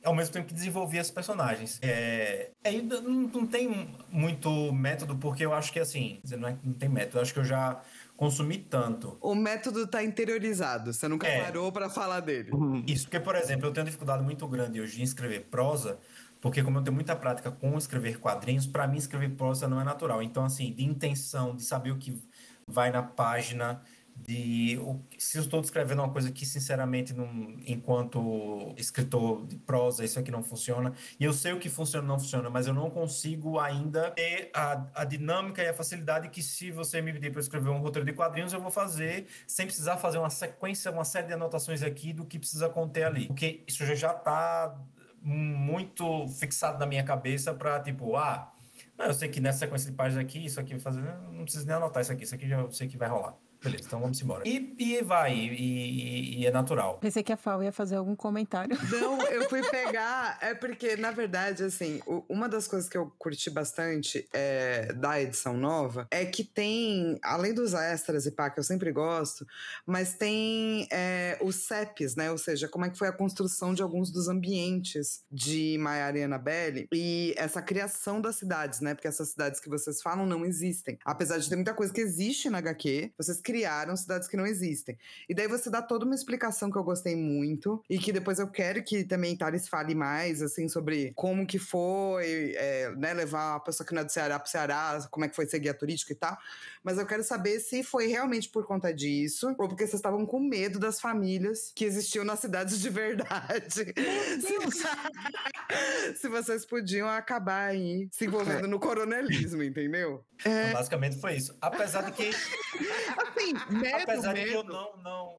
ao mesmo tempo que desenvolvia os personagens. É, aí não, não tem muito método, porque eu acho que, assim, não, é, que não tem método, eu acho que eu já consumi tanto. O método tá interiorizado. Você nunca É. parou pra falar dele. Isso, porque, por exemplo, eu tenho dificuldade muito grande hoje em escrever prosa, porque como eu tenho muita prática com escrever quadrinhos, para mim escrever prosa não é natural. Então, assim, de intenção, de saber o que vai na página, de o- se eu estou descrevendo uma coisa que, sinceramente, não, enquanto escritor de prosa, isso aqui não funciona, e eu sei o que funciona ou não funciona, mas eu não consigo ainda ter a, a dinâmica e a facilidade que, se você me pedir para escrever um roteiro de quadrinhos, eu vou fazer sem precisar fazer uma sequência, uma série de anotações aqui do que precisa conter ali. Porque isso já está muito fixado na minha cabeça para tipo, ah, eu sei que nessa sequência de páginas aqui, isso aqui vai fazer, não preciso nem anotar isso aqui, isso aqui já eu sei que vai rolar. Beleza, então vamos embora. E, e vai, e, e- e é natural. Pensei que a Fal ia fazer algum comentário. Não, eu fui pegar. É porque, na verdade, assim, uma das coisas que eu curti bastante é, da edição nova é que tem, além dos extras e pá, que eu sempre gosto, mas tem é, os CEPs, né? Ou seja, como é que foi a construção de alguns dos ambientes de Maiara e Annabelle e essa criação das cidades, né? Porque essas cidades que vocês falam não existem. Apesar de ter muita coisa que existe na HQ, vocês criaram cidades que não existem. E daí você dá toda uma explicação que eu gostei muito e que depois eu quero que também Thales fale mais, assim, sobre como que foi, é, né, levar a pessoa que não é do Ceará pro Ceará, como é que foi ser guia turístico e tal. Mas eu quero saber se foi realmente por conta disso ou porque vocês estavam com medo das famílias que existiam nas cidades de verdade. Se, se vocês podiam acabar aí se envolvendo no coronelismo, entendeu? Então, basicamente foi isso. Apesar de que, Assim, medo, apesar de que eu medo. não. não...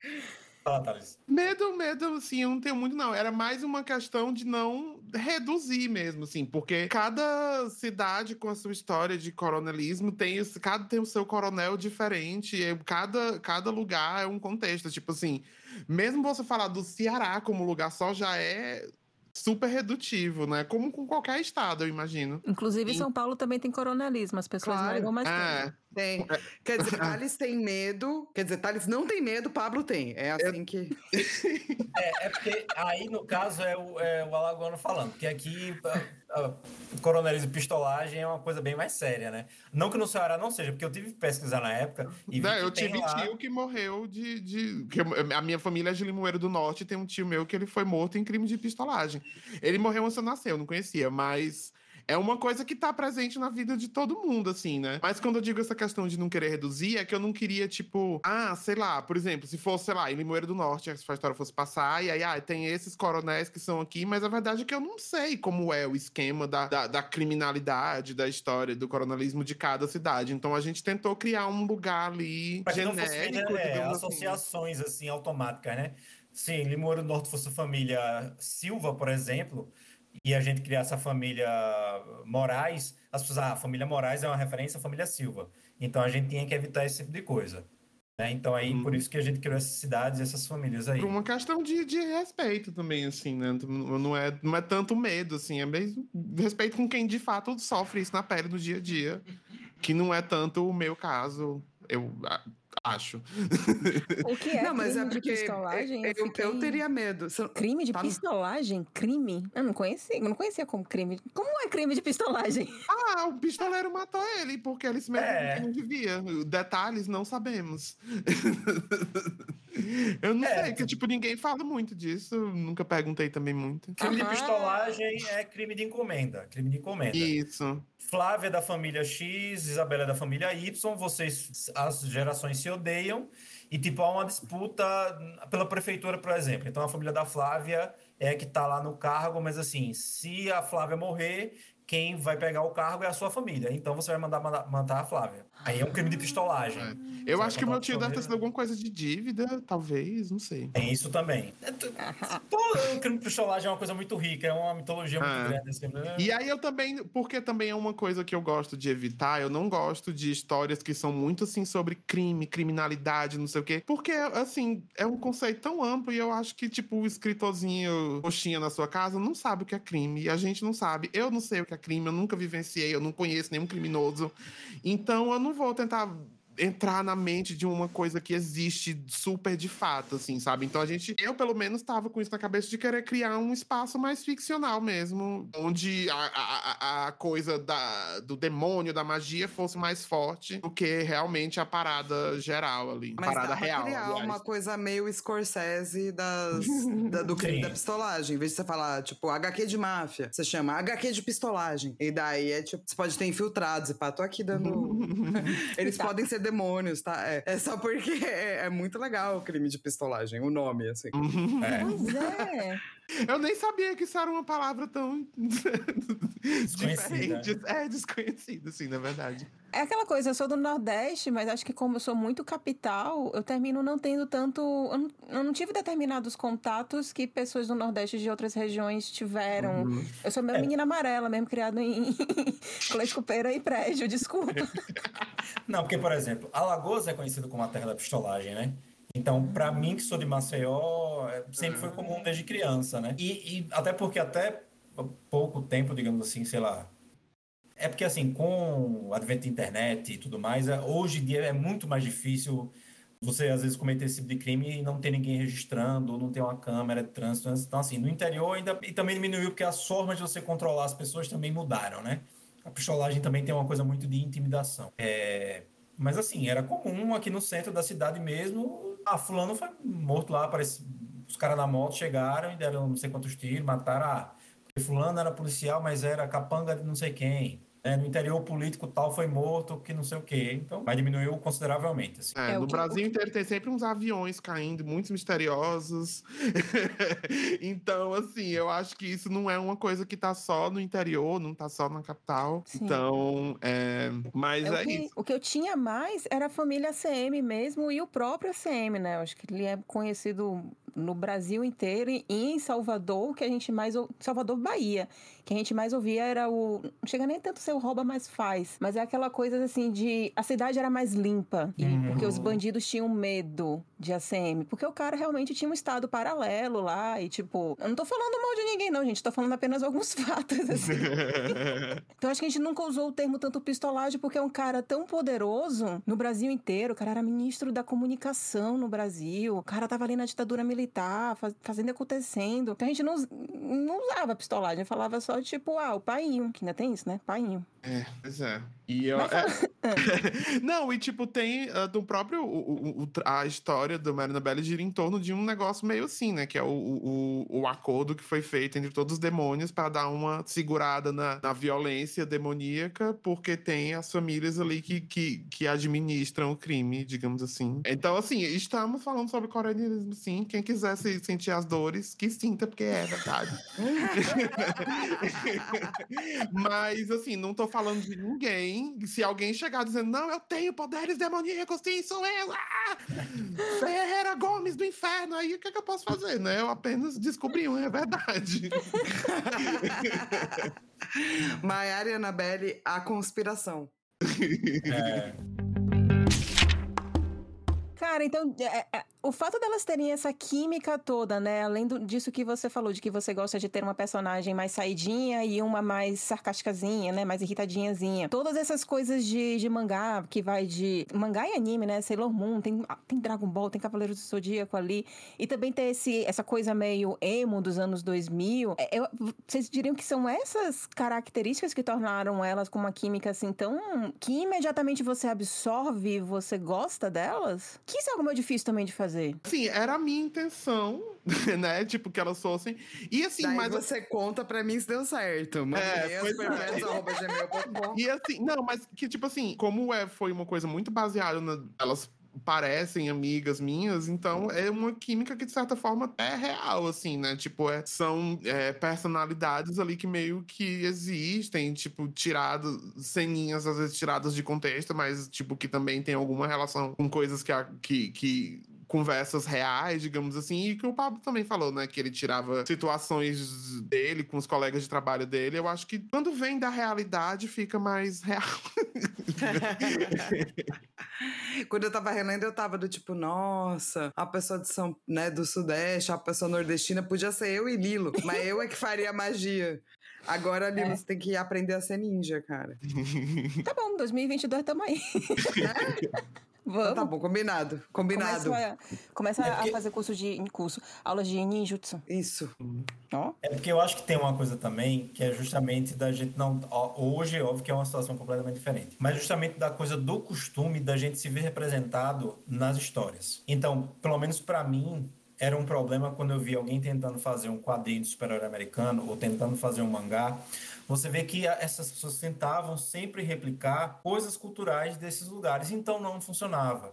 Fala, Thales. Medo, medo, assim, eu não tenho muito, não. Era mais uma questão de não reduzir mesmo, assim, porque cada cidade com a sua história de coronelismo tem, esse- cada tem o seu coronel diferente, e cada, cada lugar é um contexto. Tipo assim, mesmo você falar do Ceará como lugar só já é super redutivo, né? Como com qualquer estado, eu imagino. Inclusive, São Paulo também tem coronelismo. As pessoas Claro. negam, mas tem. É, Tem. Quer dizer, Thales tem medo. Quer dizer, Thales não tem medo, Pablo tem. É assim que. É, é porque aí, no caso, é o, é o Alagoano falando, que aqui a, a, coronelismo e pistolagem é uma coisa bem mais séria, né? Não que no Ceará não seja, porque eu tive que pesquisar na época e Não, eu tive lá- tio que morreu de. de que eu- a minha família é de Limoeiro do Norte, tem um tio meu que ele foi morto em crime de pistolagem. Ele morreu antes eu nascer, eu não conhecia, mas. É uma coisa que tá presente na vida de todo mundo, assim, né? Mas quando eu digo essa questão de não querer reduzir, é que eu não queria, tipo, ah, sei lá, por exemplo, se fosse, sei lá, em Limoeiro do Norte, se a história fosse passar, e aí, ah, tem esses coronéis que são aqui, mas a verdade é que eu não sei como é o esquema da, da, da criminalidade, da história, do coronelismo de cada cidade. Então a gente tentou criar um lugar ali Pra fosse genérico, é, digamos assim. associações assim automáticas, né? Se Limoeiro do Norte fosse a família Silva, por exemplo, e a gente criasse a família Moraes, as pessoas, ah, a família Moraes é uma referência à família Silva. Então a gente tinha que evitar esse tipo de coisa. Né? Então aí, Uhum. por isso que a gente criou essas cidades, essas famílias aí. Por uma questão de, de respeito também, assim, né? Não é, não é tanto medo, assim, é mesmo respeito com quem de fato sofre isso na pele no dia a dia. Que não é tanto o meu caso, eu a- acho. O que é não, mas é porque de pistolagem? eu, eu, teria medo. Crime de Tá no- pistolagem? Crime? Eu não conhecia, eu não conhecia como crime. Como é crime de pistolagem? Ah, o pistoleiro matou ele porque ele se meteu É. que não devia. Detalhes não sabemos. eu não É, sei, que tipo, ninguém fala muito disso. Nunca perguntei também muito. Crime de Aham. pistolagem é crime de encomenda. Crime de encomenda. Isso. Flávia é da família X, Isabela é da família Y, vocês, as gerações se odeiam e, tipo, há uma disputa pela prefeitura, por exemplo. Então, a família da Flávia é que tá lá no cargo, mas assim, se a Flávia morrer, quem vai pegar o cargo é a sua família. Então, você vai mandar- matar a Flávia. Aí é um crime de pistolagem. Eu Você acho que o meu tio deve ter sido alguma coisa de dívida, talvez, não sei. Tem isso também. É, o crime de pistolagem é uma coisa muito rica, é uma mitologia muito Ah. grande. Assim, né? E aí eu também, porque também é uma coisa que eu gosto de evitar, eu não gosto de histórias que são muito assim sobre crime, criminalidade, não sei o quê. Porque, assim, é um conceito tão amplo e eu acho que, tipo, o escritorzinho coxinha na sua casa não sabe o que é crime. E a gente não sabe. Eu não sei o que é crime, eu nunca vivenciei, eu não conheço nenhum criminoso. Então eu não vou tentar entrar na mente de uma coisa que existe super de fato, assim, sabe? Então a gente, eu pelo menos tava com isso na cabeça de querer criar um espaço mais ficcional mesmo, onde a, a, a- coisa da, do demônio, da magia fosse mais forte do que realmente a parada geral ali. a Mas parada dá pra real. criar aliás. uma coisa meio Scorsese das, da- do crime Sim. da pistolagem. Em vez de você falar, tipo, HQ de máfia, você chama HQ de pistolagem. E daí é tipo, você pode ter infiltrados. E pá, tô aqui dando. Eles Tá. podem ser demônios, tá? É, é só porque é, é muito legal o crime de pistolagem, o nome, assim. É. Pois é. Eu nem sabia que isso era uma palavra tão diferente. É desconhecida, assim, na verdade. É aquela coisa, eu sou do Nordeste, mas acho que como eu sou muito capital, eu termino não tendo tanto. Eu não, eu não tive determinados contatos que pessoas do Nordeste de outras regiões tiveram. Eu sou meio É. menina amarela, mesmo criado em colégio copeira e prédio, desculpa. Não, porque, por exemplo, Alagoas é conhecido como a terra da pistolagem, né? Então, para mim, que sou de Maceió, é, sempre foi comum desde criança, né? E, e até porque até pouco tempo, digamos assim, sei lá. É porque, assim, com o advento da internet e tudo mais, é- hoje em dia é muito mais difícil você, às vezes, cometer esse tipo de crime e não ter ninguém registrando, ou não ter uma câmera de trânsito. Então, assim, no interior ainda e também diminuiu, porque as formas de você controlar as pessoas também mudaram, né? A pistolagem também tem uma coisa muito de intimidação. É... Mas, assim, era comum aqui no centro da cidade mesmo. Ah, fulano foi morto lá, parece... os caras na moto chegaram e deram não sei quantos tiros, mataram. Ah, fulano era policial, mas era capanga de não sei quem. É, no interior o político tal foi morto, que não sei o quê. Então, mas diminuiu consideravelmente. Assim. É, É, o no que- Brasil inteiro tem sempre uns aviões caindo, muitos misteriosos. então, assim, eu acho que isso não é uma coisa que tá só no interior, não tá só na capital. Sim. Então, é... mas É, é, o, que, isso. o que eu tinha mais era a família ACM mesmo e o próprio ACM, né? Eu acho que ele é conhecido no Brasil inteiro e em Salvador, que a gente mais. Salvador, Bahia. Que a gente mais ouvia era o. Não chega nem tanto ser o rouba, mas faz. Mas é aquela coisa assim de. A cidade era mais limpa. E Uhum. porque os bandidos tinham medo de ACM. Porque o cara realmente tinha um estado paralelo lá. E tipo. Eu não tô falando mal de ninguém, não, gente. Tô falando apenas alguns fatos, assim. Então acho que a gente nunca usou o termo tanto pistolagem porque é um cara tão poderoso no Brasil inteiro. O cara era ministro da comunicação no Brasil. O cara tava ali na ditadura militar, faz- fazendo acontecendo. Então a gente não, não usava pistolagem, falava só tipo, ah, o painho, que ainda tem isso, né? Painho. É, pois é. E eu, Mas é- Não, e tipo, tem ah, do próprio. o- o- a história do Marina Belli gira em torno de um negócio meio assim, né? Que é o, o, o- acordo que foi feito entre todos os demônios para dar uma segurada na, na violência demoníaca, porque tem as famílias ali que, que, que administram o crime, digamos assim. Então, assim, estamos falando sobre coreanismo, sim. Quem quiser se sentir as dores, que sinta, porque é verdade. Mas, assim, não tô falando de ninguém. Se alguém chegar dizendo, não, eu tenho poderes demoníacos, sim, sou eu! Ah! Ferreira Gomes do inferno, aí o que, que eu posso fazer, né? Eu apenas descobri um, é verdade. Maiara e Annabelle, a conspiração. É, Cara, então, é, é, o fato delas terem essa química toda, né? Além do- disso que você falou, de que você gosta de ter uma personagem mais saidinha e uma mais sarcasticazinha, né? Mais irritadinhazinha. Todas essas coisas de, de mangá, que vai de. Mangá e anime, né? Sailor Moon, tem, ah, tem Dragon Ball, tem Cavaleiros do Zodíaco ali. E também tem esse, essa coisa meio emo dos anos 2000. É, eu- vocês diriam que são essas características que tornaram elas com uma química assim tão. que imediatamente você absorve e você gosta delas? Que isso é algo meio difícil também de fazer. Assim, era a minha intenção, né? Tipo, que elas fossem. E assim, Daí mas. você conta pra mim se deu certo. É, pois é. E assim, não, mas que tipo assim, como é, foi uma coisa muito baseada na. Elas parecem amigas minhas, então é uma química que de certa forma é real, assim, né? Tipo, é, são é, personalidades ali que meio que existem, tipo, tiradas, ceninhas às vezes tiradas de contexto, mas tipo, que também tem alguma relação com coisas que, a- que, que conversas reais, digamos assim, e que o Pablo também falou, né? Que ele tirava situações dele com os colegas de trabalho dele. Eu acho que quando vem da realidade fica mais real. Quando eu tava relendo, eu tava do tipo, nossa, a pessoa de São, né, do Sudeste, a pessoa nordestina, podia ser eu e Lilo, mas eu é que faria magia. Agora, Lilo, você tem que aprender a ser ninja, cara. Tá bom, 2022 tamo aí. Vamos. Tá bom, combinado. Combinado. Começa, a, começa É porque- a fazer curso de curso, aulas de ninjutsu. Isso. Ó, é porque eu acho que tem uma coisa também que é justamente da gente não. Hoje, óbvio que é uma situação completamente diferente. Mas justamente da coisa do costume da gente se ver representado nas histórias. Então, pelo menos pra mim, era um problema quando eu vi alguém tentando fazer um quadrinho de super-herói americano ou tentando fazer um mangá. Você vê que essas pessoas tentavam sempre replicar coisas culturais desses lugares, então não funcionava.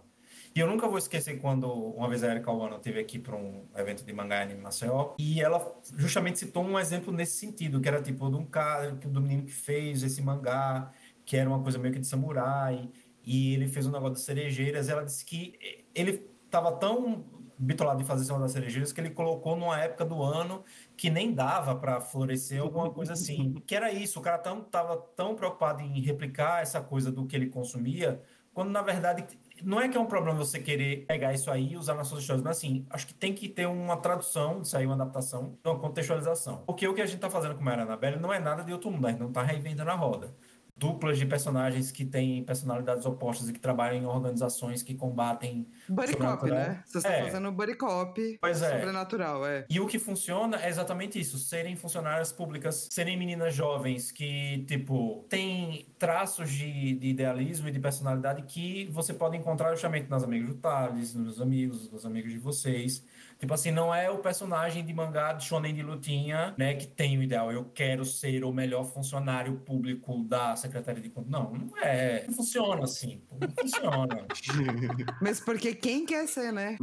E eu nunca vou esquecer quando uma vez a Erika Wano esteve aqui para um evento de mangá anime Maceió, e ela justamente citou um exemplo nesse sentido, que era tipo de um cara, do menino que fez esse mangá, que era uma coisa meio que de samurai, e ele fez um negócio de cerejeiras, ela disse que ele estava tão bitolado de fazer esse negócio das cerejeiras que ele colocou numa época do ano que nem dava para florescer alguma coisa assim. Que era isso, o cara tão, tava tão preocupado em replicar essa coisa do que ele consumia quando na verdade não é que é um problema você querer pegar isso aí e usar nas suas histórias, mas assim, acho que tem que ter uma tradução, isso aí, uma adaptação, uma contextualização. Porque o que a gente tá fazendo com Mara Annabelle não é nada de outro mundo, a gente não tá reinventando a roda duplas de personagens que têm personalidades opostas e que trabalham em organizações que combatem Buddy cop, né? Você está É. fazendo buddy cop Pois é. sobrenatural, é. E o que funciona é exatamente isso: serem funcionárias públicas, serem meninas jovens que, tipo, têm traços de, de idealismo e de personalidade que você pode encontrar justamente nas amigas do Thales, nos meus amigos, nos amigos de vocês. Tipo assim, não é o personagem de mangá de shonen de lutinha, né, que tem o ideal, eu quero ser o melhor funcionário público da Secretaria de Contas. Não, não é. Não funciona assim. Não funciona. Mas porque quem quer ser, né?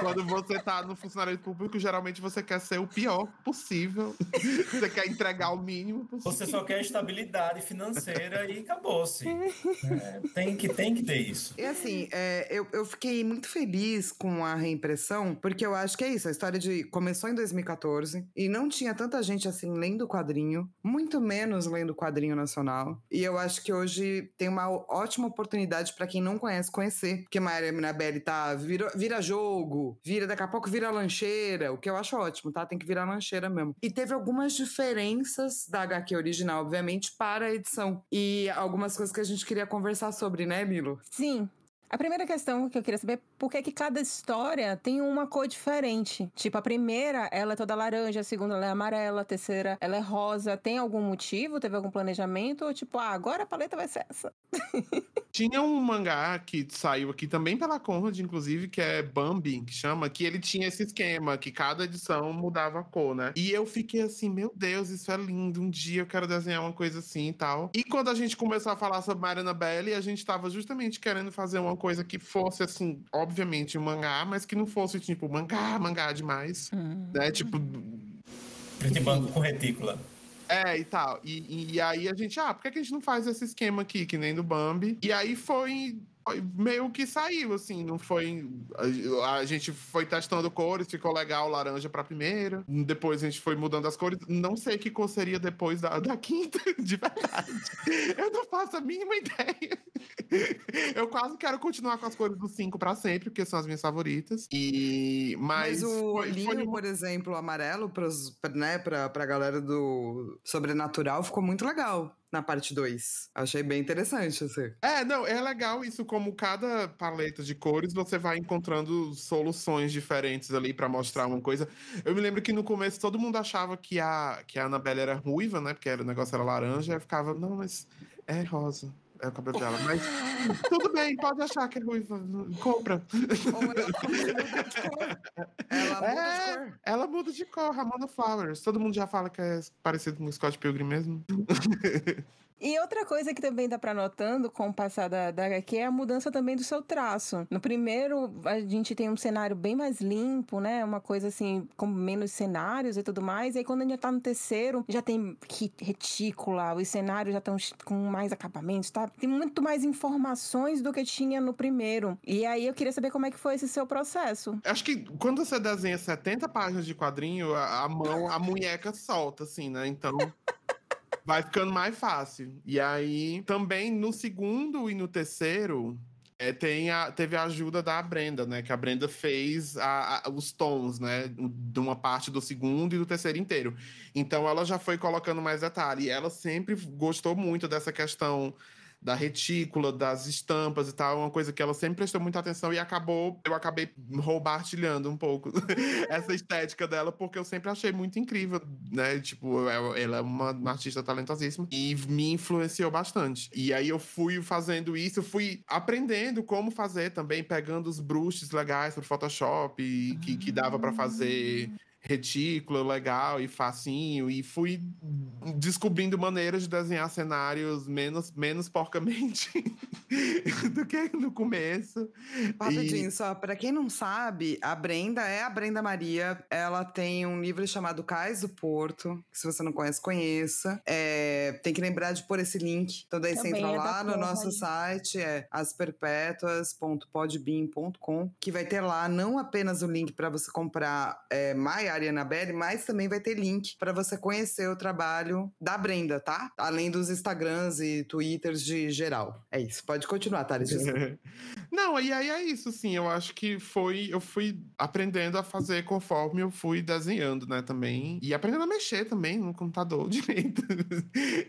Quando você tá no funcionário público, geralmente você quer ser o pior possível. você quer entregar o mínimo possível. Você só quer estabilidade financeira e acabou-se. É, tem, que, tem que ter isso. E assim, é, eu, eu fiquei muito feliz com a reimpressão, porque eu acho que é isso. A história de começou em 2014 e não tinha tanta gente assim lendo o quadrinho, muito menos lendo o quadrinho nacional. E eu acho que hoje tem uma ótima oportunidade pra quem não conhece conhecer, porque Maria Minabelli tá vira, vira jogo, vira daqui a pouco vira lancheira, o que eu acho ótimo, tá? Tem que virar lancheira mesmo. E teve algumas diferenças da HQ original, obviamente, para a edição. E algumas coisas que a gente queria conversar sobre, né, Milo? Sim. A primeira questão que eu queria saber é por que, que cada história tem uma cor diferente. Tipo, a primeira, ela é toda laranja, a segunda, ela é amarela, a terceira, ela é rosa. Tem algum motivo? Teve algum planejamento? Ou tipo, ah, agora a paleta vai ser essa? Tinha um mangá que saiu aqui também pela Conrad, inclusive, que é Bambi, que chama, que ele tinha esse esquema, que cada edição mudava a cor, né? E eu fiquei assim, meu Deus, isso é lindo, um dia eu quero desenhar uma coisa assim e tal. E quando a gente começou a falar sobre Mariana Belli, a gente tava justamente querendo fazer uma coisa que fosse, assim, obviamente um mangá, mas que não fosse, tipo, mangá, mangá demais, né? Tipo, Preto e branco com retícula. é, e tal. E, e aí a gente, ah, por que a gente não faz esse esquema aqui, que nem do Bambi? E aí foi, foi meio que saiu, assim, não foi. A, gente foi testando cores, ficou legal laranja pra primeira. Depois a gente foi mudando as cores. Não sei que cor seria depois da, da quinta, de verdade. Eu não faço a mínima ideia. Eu quase quero continuar com as cores do 5 pra sempre, porque são as minhas favoritas. E. Mas. Mas, o foi- olhinho, foi por exemplo, amarelo pros, né, pra, pra galera do Sobrenatural ficou muito legal na parte 2. Achei bem interessante, assim. É, não, é legal isso, como cada paleta de cores você vai encontrando soluções diferentes ali pra mostrar uma coisa. Eu me lembro que no começo todo mundo achava que a, que a Annabelle era ruiva, né? Porque era, o negócio era laranja, eu ficava, não, mas é rosa. É o cabelo dela. Mas tudo bem, pode achar que é ruiva. Compra. Ou ela muda de cor. Ela muda É. de cor. Ela muda de cor, Ramona Flowers. Todo mundo já fala que é parecido com o Scott Pilgrim mesmo. E outra coisa que também dá pra notando com o passar da, da HQ é a mudança também do seu traço. No primeiro, a gente tem um cenário bem mais limpo, né? Uma coisa assim, com menos cenários e tudo mais. E aí, quando a gente já tá no terceiro, já tem retícula, os cenários já estão com mais acabamentos, tá? Tem muito mais informações do que tinha no primeiro. E aí, eu queria saber como é que foi esse seu processo. Acho que quando você desenha 70 páginas de quadrinho, a, a mão, a munheca solta, assim, né? Então. Vai ficando mais fácil. E aí, também no segundo e no terceiro, é, tem a, teve a ajuda da Brenda, né? Que a Brenda fez a- a- os tons, né? De uma parte do segundo e do terceiro inteiro. Então ela já foi colocando mais detalhe. E ela sempre gostou muito dessa questão da retícula, das estampas e tal, é uma coisa que ela sempre prestou muita atenção e acabou, eu acabei roubartilhando um pouco essa estética dela, porque eu sempre achei muito incrível, né? Tipo, ela ela é uma, uma artista talentosíssima e me influenciou bastante. E aí eu fui fazendo isso, fui aprendendo como fazer também, pegando os brushes legais pro Photoshop, e que, que dava pra fazer retícula legal e facinho e fui descobrindo maneiras de desenhar cenários menos, menos porcamente do que no começo. Rapidinho, só pra quem não sabe, a Brenda é a Brenda Maria. Ela tem um livro chamado Cais do Porto, que se você não conhece, conheça. É, tem que lembrar de pôr esse link. Então daí você Também entra é lá no nosso site, é asperpetuas.podbean.com, que vai ter lá não apenas o link pra você comprar é, My Mayara e Annabelle, mas também vai ter link para você conhecer o trabalho da Brenda, tá? Além dos Instagrams e Twitters de geral. É isso. Pode continuar, Thales. Não, e aí é isso, sim. Eu acho que foi. Eu fui aprendendo a fazer conforme eu fui desenhando, né, também. E aprendendo a mexer também no computador direito.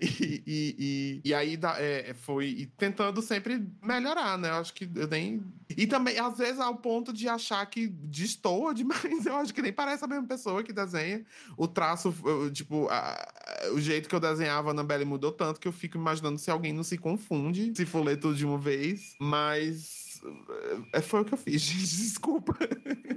e, e, e, e aí dá- é, foi e tentando sempre melhorar, né? Eu acho que eu nem. E também, às vezes, ao ponto de achar que destoa demais. Eu acho que nem parece a mesma pessoa que desenha. O traço, eu, tipo, a- o jeito que eu desenhava a Annabelle mudou tanto que eu fico imaginando se alguém não se confunde, se for ler tudo de uma vez. Mas. é, Foi o que eu fiz, gente. Desculpa.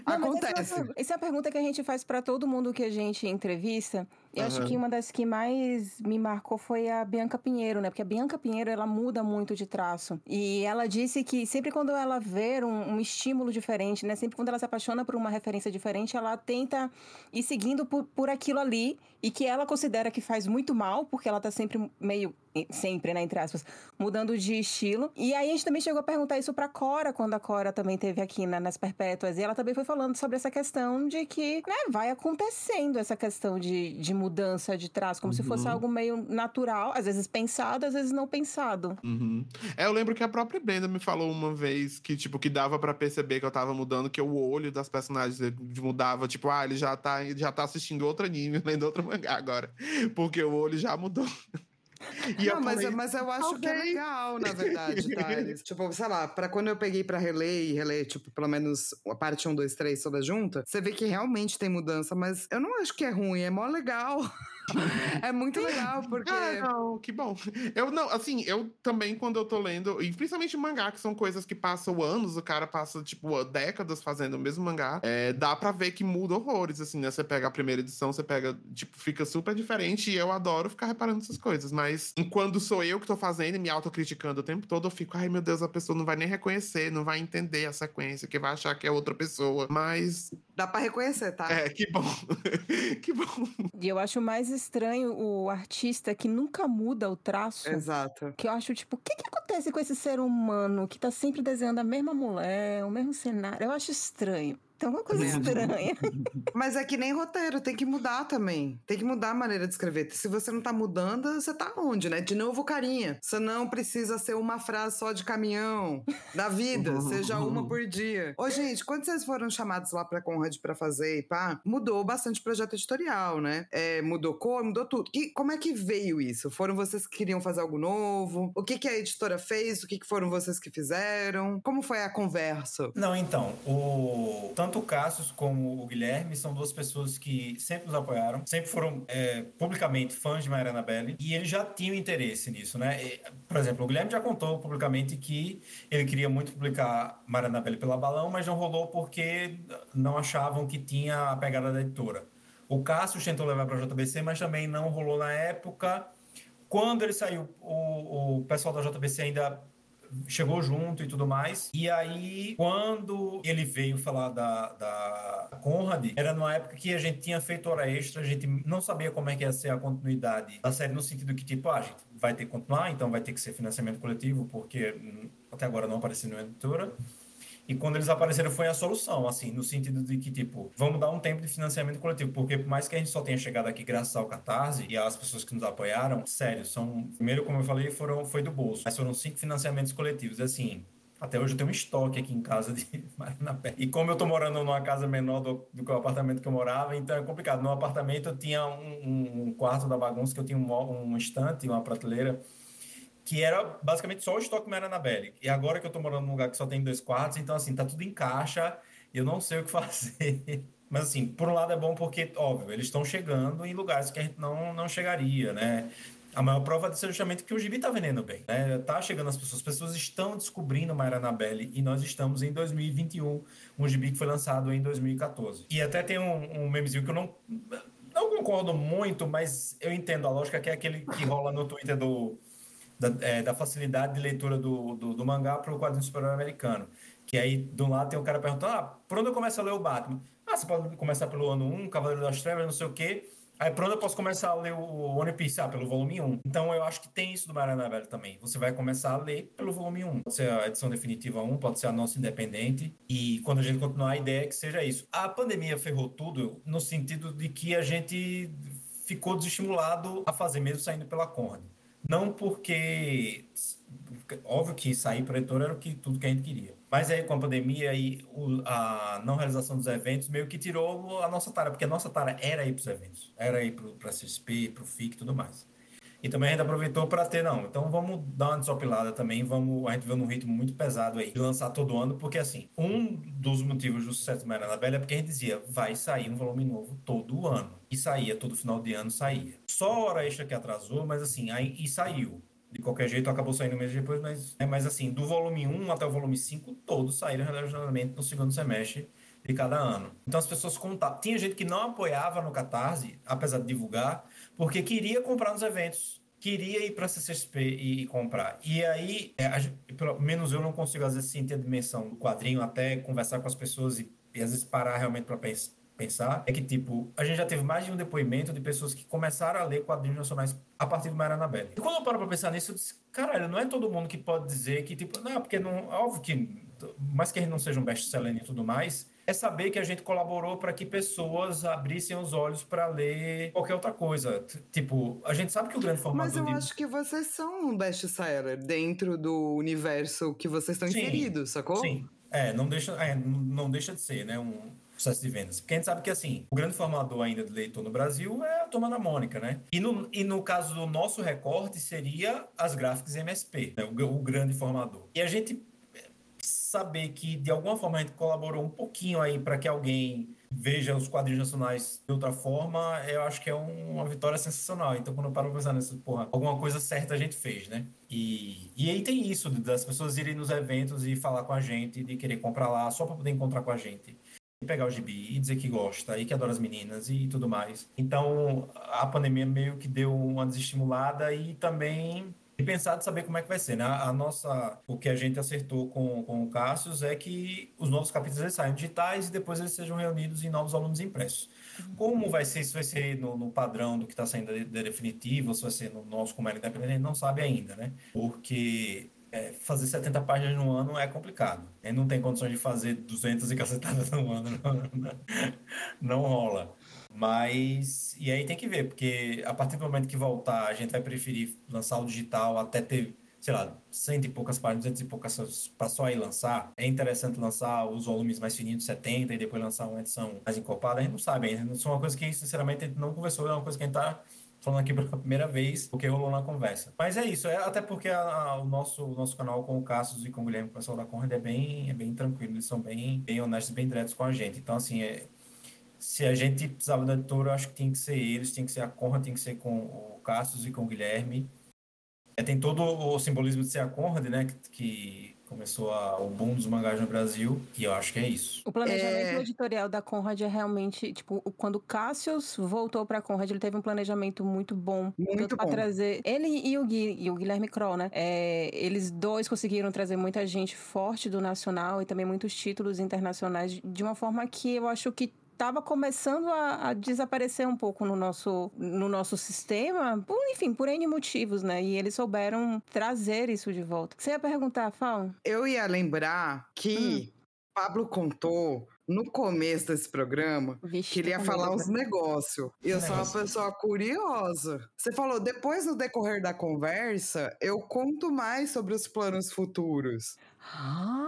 Não, mas essa é Acontece. uma Essa é a pergunta que a gente faz pra todo mundo que a gente entrevista. Eu acho Aham. que uma das que mais me marcou foi a Bianca Pinheiro, né? Porque a Bianca Pinheiro, ela muda muito de traço. E ela disse que sempre quando ela vê um, um estímulo diferente, né? Sempre quando ela se apaixona por uma referência diferente, ela tenta ir seguindo por, por aquilo ali. E que ela considera que faz muito mal, porque ela tá sempre meio... Sempre, né? Entre aspas. Mudando de estilo. E aí a gente também chegou a perguntar isso pra Cora, quando a Cora também teve aqui na- nas Perpétuas. E ela também foi falando sobre essa questão de que né, vai acontecendo essa questão de, de mudança de traço, como se fosse Uhum. algo meio natural, às vezes pensado, às vezes não pensado. Uhum. É, eu lembro que a própria Brenda me falou uma vez que, tipo, que dava pra perceber que eu tava mudando, que o olho das personagens ele mudava, tipo, ah, ele já tá, ele já tá assistindo outro anime, lendo outro mangá agora. Porque o olho já mudou. E não, mas, falei, mas eu acho que é legal, na verdade, Thales. tipo, sei lá, pra quando eu peguei pra reler e reler, tipo, pelo menos a parte 1, 2, 3 toda junta, você vê que realmente tem mudança, mas eu não acho que é ruim, é mó legal. é muito legal, porque. Ah, não, que bom. Eu não, assim, eu também, quando eu tô lendo, e principalmente mangá, que são coisas que passam anos, o cara passa, tipo, décadas fazendo o mesmo mangá, é, dá pra ver que muda horrores, assim, né? Você pega a primeira edição, você pega, tipo, fica super diferente, e eu adoro ficar reparando essas coisas, mas quando sou eu que tô fazendo e me autocriticando o tempo todo, eu fico, ai meu Deus, a pessoa não vai nem reconhecer, não vai entender a sequência, que vai achar que é outra pessoa. Mas, Dá pra reconhecer, tá? é, que bom. que bom. E eu acho mais estranho o artista que nunca muda o traço. Exato. Que eu acho, tipo, o que, que acontece com esse ser humano que tá sempre desenhando a mesma mulher, o mesmo cenário? Eu acho estranho. Tem alguma coisa estranha. Mas é que nem roteiro, tem que mudar também. Tem que mudar a maneira de escrever. Se você não tá mudando, você tá onde, né? De novo, carinha. Você não precisa ser uma frase só de caminhão da vida, seja uma por dia. Ô, gente, quando vocês foram chamados lá pra Conrad pra fazer e pá, mudou bastante o projeto editorial, né? É, mudou cor, mudou tudo. Que, como é que veio isso? Foram vocês que queriam fazer algo novo? O que, que a editora fez? O que, que foram vocês que fizeram? Como foi a conversa? Não, então, o... tanto o Cassius como o Guilherme são duas pessoas que sempre nos apoiaram, sempre foram é, publicamente fãs de Maria Annabelle e eles já tinham interesse nisso, né? E, por exemplo, o Guilherme já contou publicamente que ele queria muito publicar Maria Annabelle pela Balão, mas não rolou porque não achavam que tinha a pegada da editora. O Cassius tentou levar para a JBC, mas também não rolou na época. Quando ele saiu, o, o pessoal da JBC ainda chegou junto e tudo mais. E aí, quando ele veio falar da, da Conrad, era numa época que a gente tinha feito hora extra, a gente não sabia como é que ia ser a continuidade da série, no sentido que, tipo, ah, a gente vai ter que continuar, então vai ter que ser financiamento coletivo, porque hum, até agora não apareceu nenhuma editora. E quando eles apareceram foi a solução, assim, no sentido de que, tipo, vamos dar um tempo de financiamento coletivo, porque por mais que a gente só tenha chegado aqui graças ao Catarse e às pessoas que nos apoiaram, sério, são, primeiro, como eu falei, foram, foi do bolso, mas foram cinco financiamentos coletivos, assim, até hoje eu tenho um estoque aqui em casa de Marina Pé. E como eu tô morando numa casa menor do, do que o apartamento que eu morava, então é complicado. No apartamento eu tinha um, um- quarto da bagunça que eu tinha um, um estante, uma prateleira, que era basicamente só o estoque Mary Annabelle. E agora que eu tô morando num lugar que só tem dois quartos, então assim, tá tudo em caixa e eu não sei o que fazer. Mas assim, por um lado é bom porque, óbvio, eles estão chegando em lugares que a gente não, não chegaria, né? A maior prova disso é justamente que o Gibi tá vendendo bem, né? Tá chegando as pessoas, as pessoas estão descobrindo Mayra Annabelle e nós estamos em 2021, um Gibi que foi lançado em 2014. E até tem um, um memezinho que eu não, não concordo muito, mas eu entendo a lógica, que é aquele que rola no Twitter do, da, é, da facilidade de leitura do, do, do mangá para o quadrinho superior americano. Que aí, de um lado, tem um cara perguntando: ah, por onde eu começo a ler o Batman? Ah, você pode começar pelo ano 1, Cavaleiro das Trevas, não sei o quê. Aí pronto, eu posso começar a ler o One Piece ah, pelo volume 1. Então eu acho que tem isso do Maranabelle também. Você vai começar a ler pelo volume 1. Pode ser a edição definitiva 1, pode ser a nossa independente. E quando a gente continuar, a ideia é que seja isso. A pandemia ferrou tudo no sentido de que a gente ficou desestimulado a fazer, mesmo saindo pela Conrad. Não porque. Óbvio que sair para editor era o que, tudo que a gente queria. Mas aí com a pandemia e o- a não realização dos eventos meio que tirou a nossa tara, porque a nossa tara era ir para os eventos, era ir para a CSP, para o FIC e tudo mais. E também a gente aproveitou para ter, não, então vamos dar uma desopilada também, vamos, a gente veio num ritmo muito pesado aí, de lançar todo ano, porque assim, um dos motivos do sucesso Mariana Bela é porque a gente dizia, vai sair um volume novo todo ano. E saía, todo final de ano saía. Só a hora extra que atrasou, mas assim, aí, e saiu. De qualquer jeito, acabou saindo mês depois, mas, é, mas assim, do volume 1 até o volume 5, todos saíram relativamente no segundo semestre de cada ano. Então as pessoas contavam. Tinha gente que não apoiava no Catarse, apesar de divulgar, porque queria comprar nos eventos, queria ir para a CCXP e, e comprar. E aí, é, a pelo menos eu não consigo às vezes sentir a dimensão do quadrinho, até conversar com as pessoas e, e às vezes parar realmente para pensar, é que tipo, a gente já teve mais de um depoimento de pessoas que começaram a ler quadrinhos nacionais a partir do Mariana Bela. E quando eu paro para pensar nisso, eu disse, caralho, não é todo mundo que pode dizer que tipo, não, porque não, óbvio que mais que gente não seja um best-seller e tudo mais, é saber que a gente colaborou para que pessoas abrissem os olhos para ler qualquer outra coisa. Tipo, a gente sabe que o grande formato Mas eu de... acho que vocês são um best-seller dentro do universo que vocês estão Sim, inseridos, sacou? Sim, é, não deixa, é, não deixa de ser, né, um sucesso de vendas. Porque a gente sabe que, assim, o grande formador ainda de leitor no Brasil é a Turma da Mônica, né? E no, e no caso do nosso recorte, seria as gráficas MSP, né, o, o grande formador. E a gente saber que, de alguma forma, a gente colaborou um pouquinho aí para que alguém veja os quadrinhos nacionais de outra forma, eu acho que é um- uma vitória sensacional. Então, quando eu paro pra pensar nisso, porra, alguma coisa certa a gente fez, né? E, e aí tem isso, das pessoas irem nos eventos e falar com a gente, de querer comprar lá só para poder encontrar com a gente. E pegar o gibi e dizer que gosta e que adora as meninas e tudo mais. Então, a pandemia meio que deu uma desestimulada e também e pensar de saber como é que vai ser, né? A nossa, o que a gente acertou com, com o Cassius é que os novos capítulos eles saiam digitais e depois eles sejam reunidos em novos volumes impressos. Como vai ser, se vai ser no, no padrão do que está saindo da, definitiva, ou se vai ser no nosso como era independente, a gente não sabe ainda, né? Porque é, fazer 70 páginas no ano é complicado. A gente não tem condições de fazer 200 e cacetadas no ano, não, não rola. Mas, e aí tem que ver, porque a partir do momento que voltar, a gente vai preferir lançar o digital até ter, sei lá, cento e poucas páginas, duzentas e poucas para só aí lançar. É interessante lançar os volumes mais fininhos, 70, e depois lançar uma edição mais encopada. A gente não sabe ainda. Isso é uma coisa que, sinceramente, a gente não conversou, é uma coisa que a gente tá falando aqui pela primeira vez, porque rolou na conversa. Mas é isso, é até porque a- a- o, nosso, o nosso canal com o Cassius e com o Guilherme, com o pessoal da Conrad, é bem, é bem tranquilo, eles são bem, bem honestos, bem diretos com a gente. Então, assim, é, se a gente precisava da editora, eu acho que tinha que ser eles, tinha que ser a Conrad, tem que ser com o Cassius e com o Guilherme. É, tem todo o simbolismo de ser a Conrad, né, que, que começou a- o boom dos mangás no Brasil, e eu acho que é isso. O planejamento É. editorial da Conrad é realmente, tipo, quando o Cassius voltou pra Conrad, ele teve um planejamento muito bom. Muito bom. trazer. Ele e o, Gui, e o Guilherme Kroll, né? É, eles dois conseguiram trazer muita gente forte do nacional e também muitos títulos internacionais de uma forma que eu acho que estava começando a, a desaparecer um pouco no nosso, no nosso sistema, por, enfim, por N motivos, né? E eles souberam trazer isso de volta. Você ia perguntar, Fal? Eu ia lembrar que Pablo contou no começo desse programa Vixe, que ele ia tô com falar uns negócios. E eu sou uma pessoa curiosa. Você falou, depois no decorrer da conversa, eu conto mais sobre os planos futuros.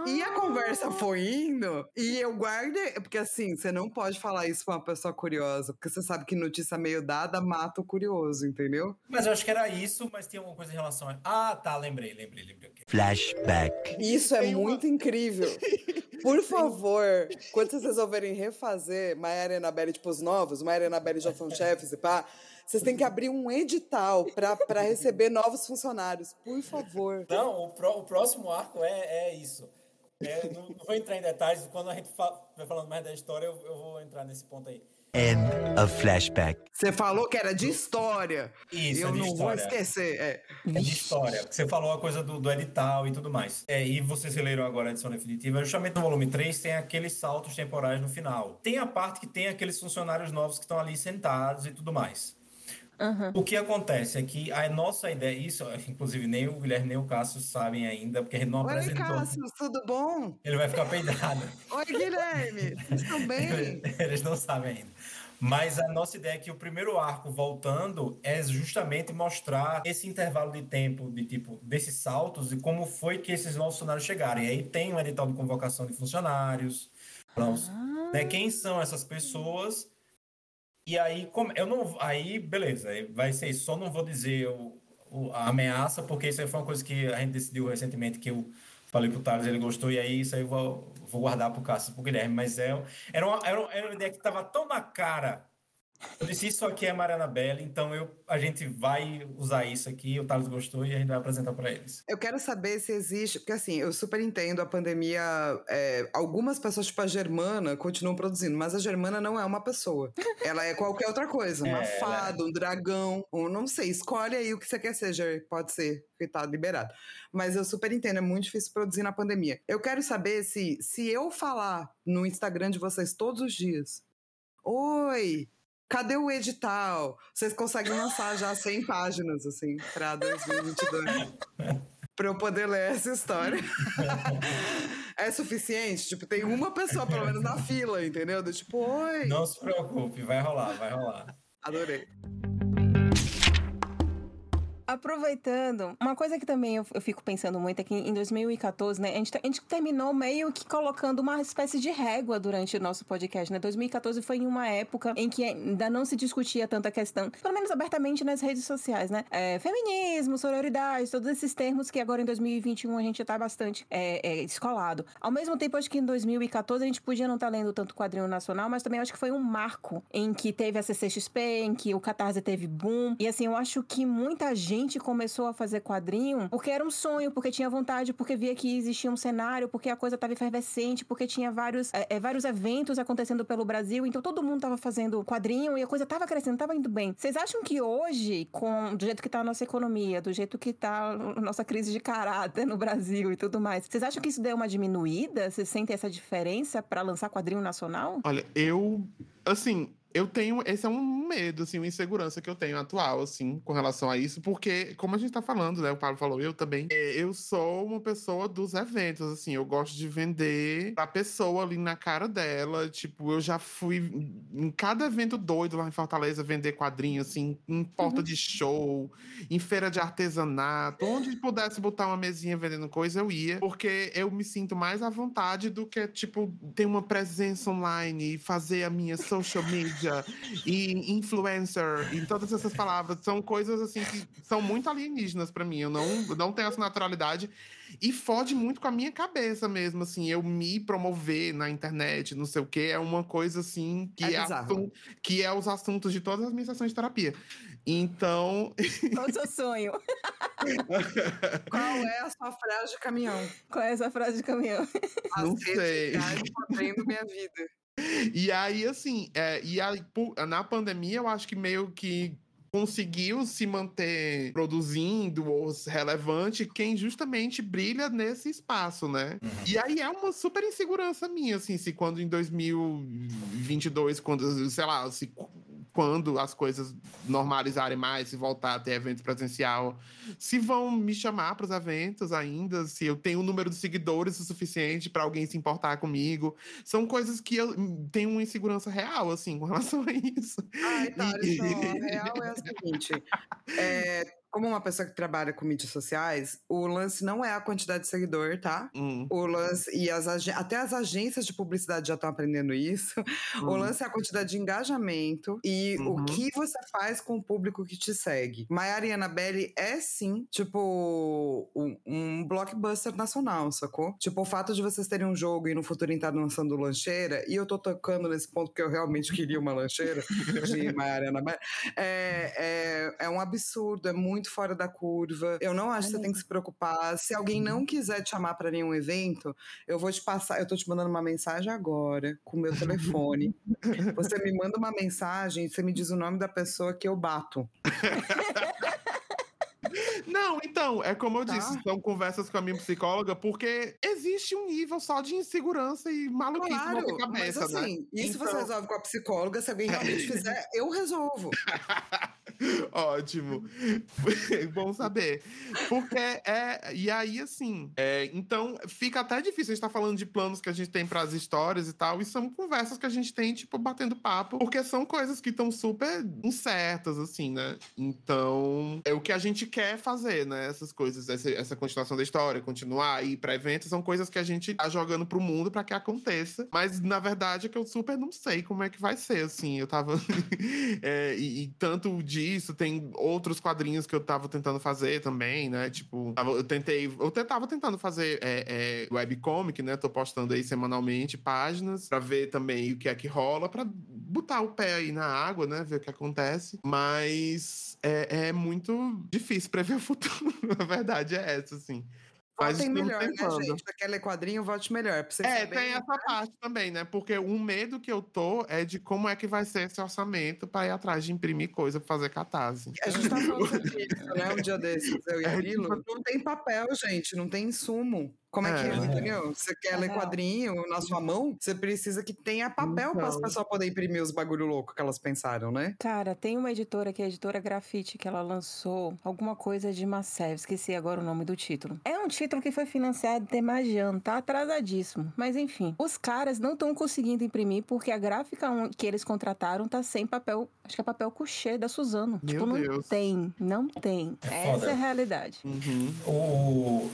E a conversa foi indo, e eu guardei. Porque assim, você não pode falar isso pra uma pessoa curiosa, porque você sabe que notícia meio dada mata o curioso, entendeu? Mas eu acho que era isso, mas tem alguma coisa em relação a... Ah, tá, lembrei, lembrei, lembrei. Flashback. Isso é Tem uma- muito incrível. Por favor, quando vocês resolverem refazer Maiara e Anabelle, tipo, os novos, Maiara e Anabelle já são chefes e pá, vocês têm que abrir um edital pra receber novos funcionários. Por favor. Não, o, pró- o próximo arco é, é isso. É, não, não vou entrar em detalhes, quando a gente fa- vai falando mais da história, eu, eu vou entrar nesse ponto aí. End of flashback. Você falou que era de história. Isso, eu é de não vou história. esquecer. É. É de história. Você falou a coisa do, do edital e tudo mais. É, e vocês releram agora a edição definitiva. Justamente no volume 3 tem aqueles saltos temporais no final. Tem a parte que tem aqueles funcionários novos que estão ali sentados e tudo mais. O que acontece é que a nossa ideia, isso, inclusive nem o Guilherme nem o Cássio sabem ainda, porque ele não Oi, apresentou. Cássio, tudo bom? Ele vai ficar peidado. Oi, Guilherme. Vocês estão bem? Eles não sabem ainda. Mas a nossa ideia é que o primeiro arco voltando é justamente mostrar esse intervalo de tempo, de tipo, desses saltos e como foi que esses novos funcionários chegaram. E aí tem um edital de convocação de funcionários, pra os- né? Quem são essas pessoas? E aí, como, eu não, aí, beleza, vai ser isso. Só não vou dizer o, o- a ameaça, porque isso aí foi uma coisa que a gente decidiu recentemente que eu falei pro Thales, ele gostou, e aí isso aí eu vou, vou guardar pro Cássio pro Guilherme. Mas é, era, uma- era uma ideia que tava tão na cara. Eu disse, isso aqui é Mariana Belli, então eu, a gente vai usar isso aqui, o Thales gostou e a gente vai apresentar para eles. Eu quero saber se existe, porque assim, eu super entendo a pandemia. é, algumas pessoas, tipo a Germana, continuam produzindo, mas a Germana não é uma pessoa. Ela é qualquer outra coisa. Uma É, fada, um dragão, um não sei. Escolhe aí o que você quer ser, Ger, pode ser, que tá liberado. Mas eu super entendo, é muito difícil produzir na pandemia. Eu quero saber se, se eu falar no Instagram de vocês todos os dias: Oi! Cadê o edital? Vocês conseguem lançar já 100 páginas, assim, pra 2022. pra eu poder ler essa história. é suficiente? Tipo, tem uma pessoa, pelo menos, na fila, entendeu? Do tipo, oi! Não se preocupe, vai rolar, vai rolar. Adorei. Aproveitando, uma coisa que também eu, eu fico pensando muito é que em 2014, né, a gente, a gente terminou meio que colocando uma espécie de régua durante o nosso podcast, né? 2014 foi em uma época em que ainda não se discutia tanta questão, pelo menos abertamente nas redes sociais, né? É, feminismo, sororidade, todos esses termos que agora em 2021 a gente tá bastante é, é. Ao mesmo tempo, acho que em 2014 a gente podia não estar lendo tanto quadrinho nacional, mas também acho que foi um marco em que teve a CCXP, em que o Catarse teve boom. E assim, eu acho que muita gente começou a fazer quadrinho porque era um sonho, porque tinha vontade, porque via que existia um cenário, porque a coisa estava efervescente, porque tinha vários, é, é, vários eventos acontecendo pelo Brasil, então todo mundo tava fazendo quadrinho e a coisa tava crescendo, tava indo bem. Vocês acham que hoje, com do jeito que tá a nossa economia, do jeito que tá a nossa crise de caráter no Brasil e tudo mais, vocês acham que isso deu uma diminuída? Vocês sentem essa diferença para lançar quadrinho nacional? Olha, eu. Assim, eu tenho. Esse é um medo, assim, uma insegurança que eu tenho atual, assim, com relação a isso, porque, como a gente tá falando, né? O Pablo falou, eu também. é, Eu sou uma pessoa dos eventos, assim, eu gosto de vender a pessoa ali na cara dela. Tipo, eu já fui em cada evento doido lá em Fortaleza vender quadrinho, assim, em porta de show, em feira de artesanato, onde pudesse botar uma mesinha vendendo coisa, eu ia, porque eu me sinto mais à vontade do que, tipo, ter uma presença online e fazer a minha social media e influencer e todas essas palavras. São coisas, assim, que são muito alienígenas pra mim. Eu não, eu não tenho essa naturalidade e fode muito com a minha cabeça mesmo, assim, eu me promover na internet, não sei o quê, é uma coisa, assim, que É é, que é os assuntos de todas as minhas sessões de terapia. Então, Qual é o seu sonho? Qual é a sua frase de caminhão? Qual é essa frase de caminhão? As Não sei. minha vida. E aí, assim, é, e aí, na pandemia, eu acho que meio que conseguiu se manter produzindo ou relevante quem justamente brilha nesse espaço, né? E aí é uma super insegurança minha, assim, se quando em 2022, quando, sei lá, se quando as coisas normalizarem mais, se voltar a ter evento presencial, se vão me chamar para os eventos ainda, se eu tenho um número de seguidores o suficiente para alguém se importar comigo, são coisas que eu tenho uma insegurança real, assim, com relação a isso. Thales, E- real é a seguinte. é, como uma pessoa que trabalha com mídias sociais, o lance não é a quantidade de seguidor, tá? Hum, O lance, e as, até as agências de publicidade já estão aprendendo isso. O hum. lance é a quantidade de engajamento e Uhum. o que você faz com o público que te segue. Maiara e Annabelle é sim, tipo, um, um blockbuster nacional, sacou? Tipo, o fato de vocês terem um jogo e no futuro estar lançando lancheira, e eu tô tocando nesse ponto porque eu realmente queria uma lancheira de Maiara e Annabelle, é, é, é um absurdo, é muito muito fora da curva. Eu não acho que você tem que se preocupar. Se alguém não quiser te chamar para nenhum evento, eu vou te passar. Eu tô te mandando uma mensagem agora com o meu telefone. você me manda uma mensagem, você me diz o nome da pessoa que eu bato. Não, então, é como eu Tá. disse, são conversas com a minha psicóloga, porque existe um nível só de insegurança e maluquice na Claro, tua cabeça, mas né? assim, isso você Então- resolve com a psicóloga. Se alguém realmente fizer, eu resolvo. Ótimo. Bom saber. Porque é. E aí, assim. é, então, fica até difícil. A gente tá falando de planos que a gente tem pras histórias e tal. E são conversas que a gente tem, tipo, batendo papo. Porque são coisas que estão super incertas, assim, né? Então, é o que a gente quer fazer, né? Essas coisas, essa, essa continuação da história, continuar a ir pra eventos, são coisas que a gente tá jogando pro mundo pra que aconteça. Mas, na verdade, é que eu super não sei como é que vai ser, assim. Eu tava. É, e, e tanto disso, tem outros quadrinhos que eu tava tentando fazer também, né? Tipo, eu tentei. Eu tava tentando fazer é, é, webcomic, né? Tô postando aí semanalmente páginas pra ver também o que é que rola, pra botar o pé aí na água, né? Ver o que acontece. Mas é, é muito difícil prever o futuro. A verdade é essa, assim. Mas Votem melhor, tentando. né, gente? Quer ler quadrinho, vote melhor. É, tem essa parte também, né? Porque o medo que eu tô é de como é que vai ser esse orçamento pra ir atrás de imprimir coisa pra fazer catarse. A gente tá falando sobre isso, né? Um dia desses, eu e É, tipo- Não tem papel, gente, não tem insumo. Como é que É. é, entendeu? Você quer ler Real. quadrinho na sua mão, você precisa que tenha papel para as Então. pessoas poderem imprimir os bagulho louco que elas pensaram, né? Cara, tem uma editora que é a editora Grafite, que ela lançou alguma coisa de Massev, esqueci agora o nome do título. É um título que foi financiado de Magiano, tá atrasadíssimo. Mas enfim, os caras não estão conseguindo imprimir porque a gráfica que eles contrataram tá sem papel, acho que é papel couché da Suzano. Meu tipo, não Deus. tem, não tem. É Essa foda. é a realidade. Uhum. O,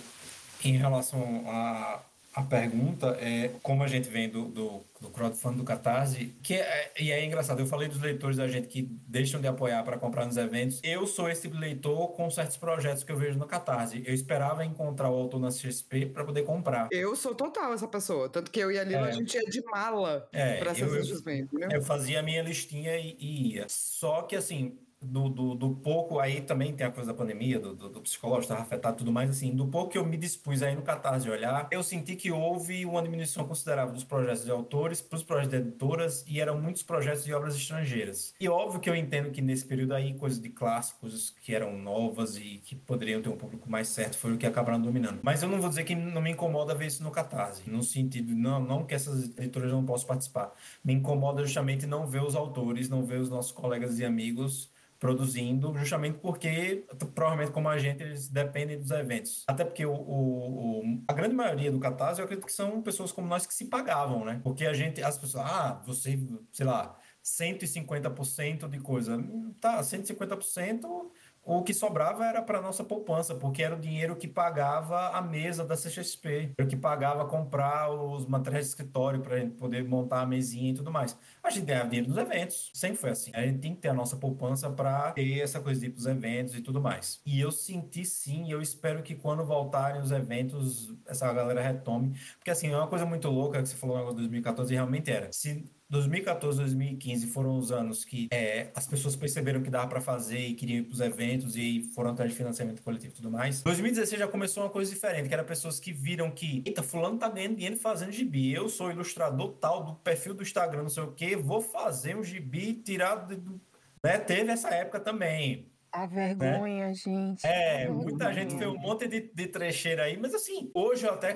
em relação à, à pergunta, é, como a gente vem do, do, do crowdfunding do Catarse, que é, e é engraçado, eu falei dos leitores da gente que deixam de apoiar para comprar nos eventos. Eu sou esse leitor com certos projetos que eu vejo no Catarse. Eu esperava encontrar o autor na XP para poder comprar. Eu sou total essa pessoa. Tanto que eu e a Lila, É. a gente ia de mala É, eu- essas XP, entendeu? Eu fazia a minha listinha e, e ia. Só que, assim, do, do, do pouco, aí também tem a coisa da pandemia, do, do, do psicológico, estava afetado tudo mais, assim, do pouco que eu me dispus aí no Catarse olhar, eu senti que houve uma diminuição considerável dos projetos de autores para os projetos de editoras e eram muitos projetos de obras estrangeiras. E óbvio que eu entendo que nesse período aí, coisas de clássicos que eram novas e que poderiam ter um público mais certo foi o que acabaram dominando. Mas eu não vou dizer que não me incomoda ver isso no Catarse, no sentido, não, não que essas editoras não possam participar. Me incomoda justamente não ver os autores, não ver os nossos colegas e amigos produzindo, justamente porque, provavelmente como a gente, eles dependem dos eventos. Até porque o, o- o- a grande maioria do Catarse, eu acredito que são pessoas como nós que se pagavam, né? Porque a gente, as pessoas, ah, você, sei lá, 150% de coisa. Tá, 150%, o que sobrava era para nossa poupança, porque era o dinheiro que pagava a mesa da CXP, o que pagava comprar os materiais de escritório para a gente poder montar a mesinha e tudo mais. A gente ganhava dinheiro dos eventos, sempre foi assim. A gente tem que ter a nossa poupança para ter essa coisa de ir pros eventos e tudo mais. E eu senti sim, eu espero que quando voltarem os eventos, essa galera retome. Porque assim, é uma coisa muito louca que você falou de 2014 e realmente era. Se 2014, 2015 foram os anos que é, as pessoas perceberam que dava para fazer e queriam ir para os eventos e foram atrás de financiamento coletivo e tudo mais. 2016 já começou uma coisa diferente, que era pessoas que viram que, eita, fulano tá ganhando dinheiro fazendo gibi. Eu sou ilustrador tal do perfil do Instagram, não sei o quê, vou fazer um gibi tirado do. Né? Teve essa época também. A vergonha, gente. É, A muita vergonha. gente fez um monte de, de trecheira aí, mas assim, hoje eu até,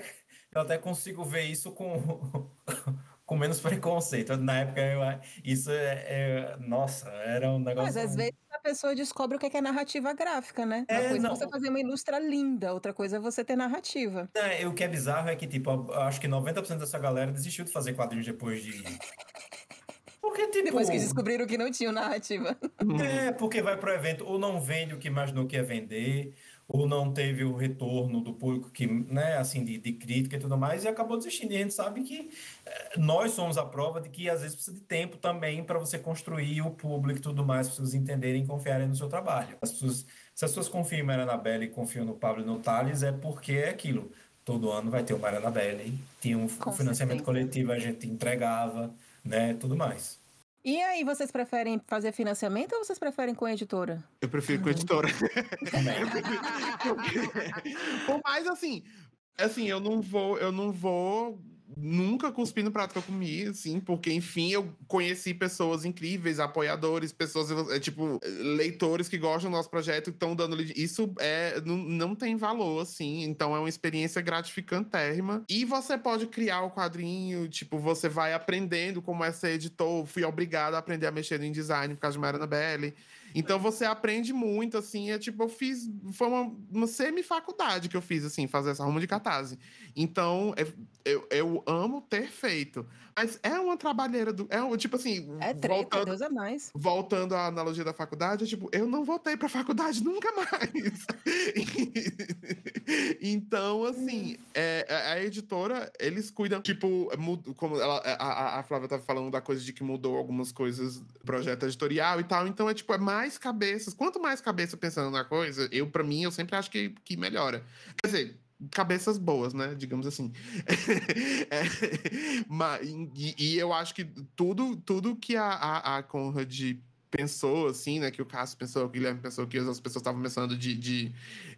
eu até consigo ver isso com, com menos preconceito. Na época, eu, isso é, é- Nossa, era um negócio. Mas às vezes a pessoa descobre o que é é narrativa gráfica, né? Uma É, coisa não. é você fazer uma ilustra linda, outra coisa é você ter narrativa. É, o que é bizarro é que, tipo, acho que 90% dessa galera desistiu de fazer quadrinhos depois de. Porque, tipo. Depois que descobriram que não tinha narrativa. É, porque vai pro evento ou não vende o que imaginou que ia vender, ou não teve o retorno do público que, né, assim, de, de crítica e tudo mais, e acabou desistindo. E a gente sabe que eh, nós somos a prova de que às vezes precisa de tempo também para você construir o público e tudo mais, para as pessoas entenderem e confiarem no seu trabalho. As pessoas, se as pessoas confiam em Mariana Belli e confiam no Pablo e no Thales, é porque é aquilo. Todo ano vai ter o Mariana Belli, tinha um Com financiamento certeza. coletivo, a gente entregava, né, tudo mais. E aí, vocês preferem fazer financiamento ou vocês preferem com a editora? Eu prefiro com a editora. Por mais assim, assim, eu não vou, eu não vou nunca cuspi no prato que eu comi, assim, porque, enfim, eu conheci pessoas incríveis, apoiadores, pessoas, é, tipo, leitores que gostam do nosso projeto e estão dando. Isso é, não, não tem valor, assim, então é uma experiência gratificantérrima. E você pode criar o quadrinho, tipo, você vai aprendendo como é ser editor. Fui obrigado a aprender a mexer em design por causa de Mariana Belli. Então você aprende muito, assim, é tipo, eu fiz. Foi uma, uma semi-faculdade que eu fiz, assim, fazer essa ruma de catarse. Então, é, eu, eu amo ter feito. Mas é uma trabalheira do. É um, tipo assim. É treta, voltando, Deus é mais. voltando à analogia da faculdade, é tipo, eu não voltei pra faculdade nunca mais. então, assim, é, a- a editora, eles cuidam, tipo, como ela, a, a- a Flávia tava falando da coisa de que mudou algumas coisas do projeto editorial e tal. Então, é tipo, é mais cabeças. Quanto mais cabeça pensando na coisa, eu, pra mim, eu sempre acho que, que melhora. Quer dizer. Cabeças boas, né? Digamos assim. É, mas, e, e eu acho que tudo, tudo que a, a, a Conrad pensou, assim, né? Que o Cássio pensou, o Guilherme pensou, que as pessoas estavam pensando de, de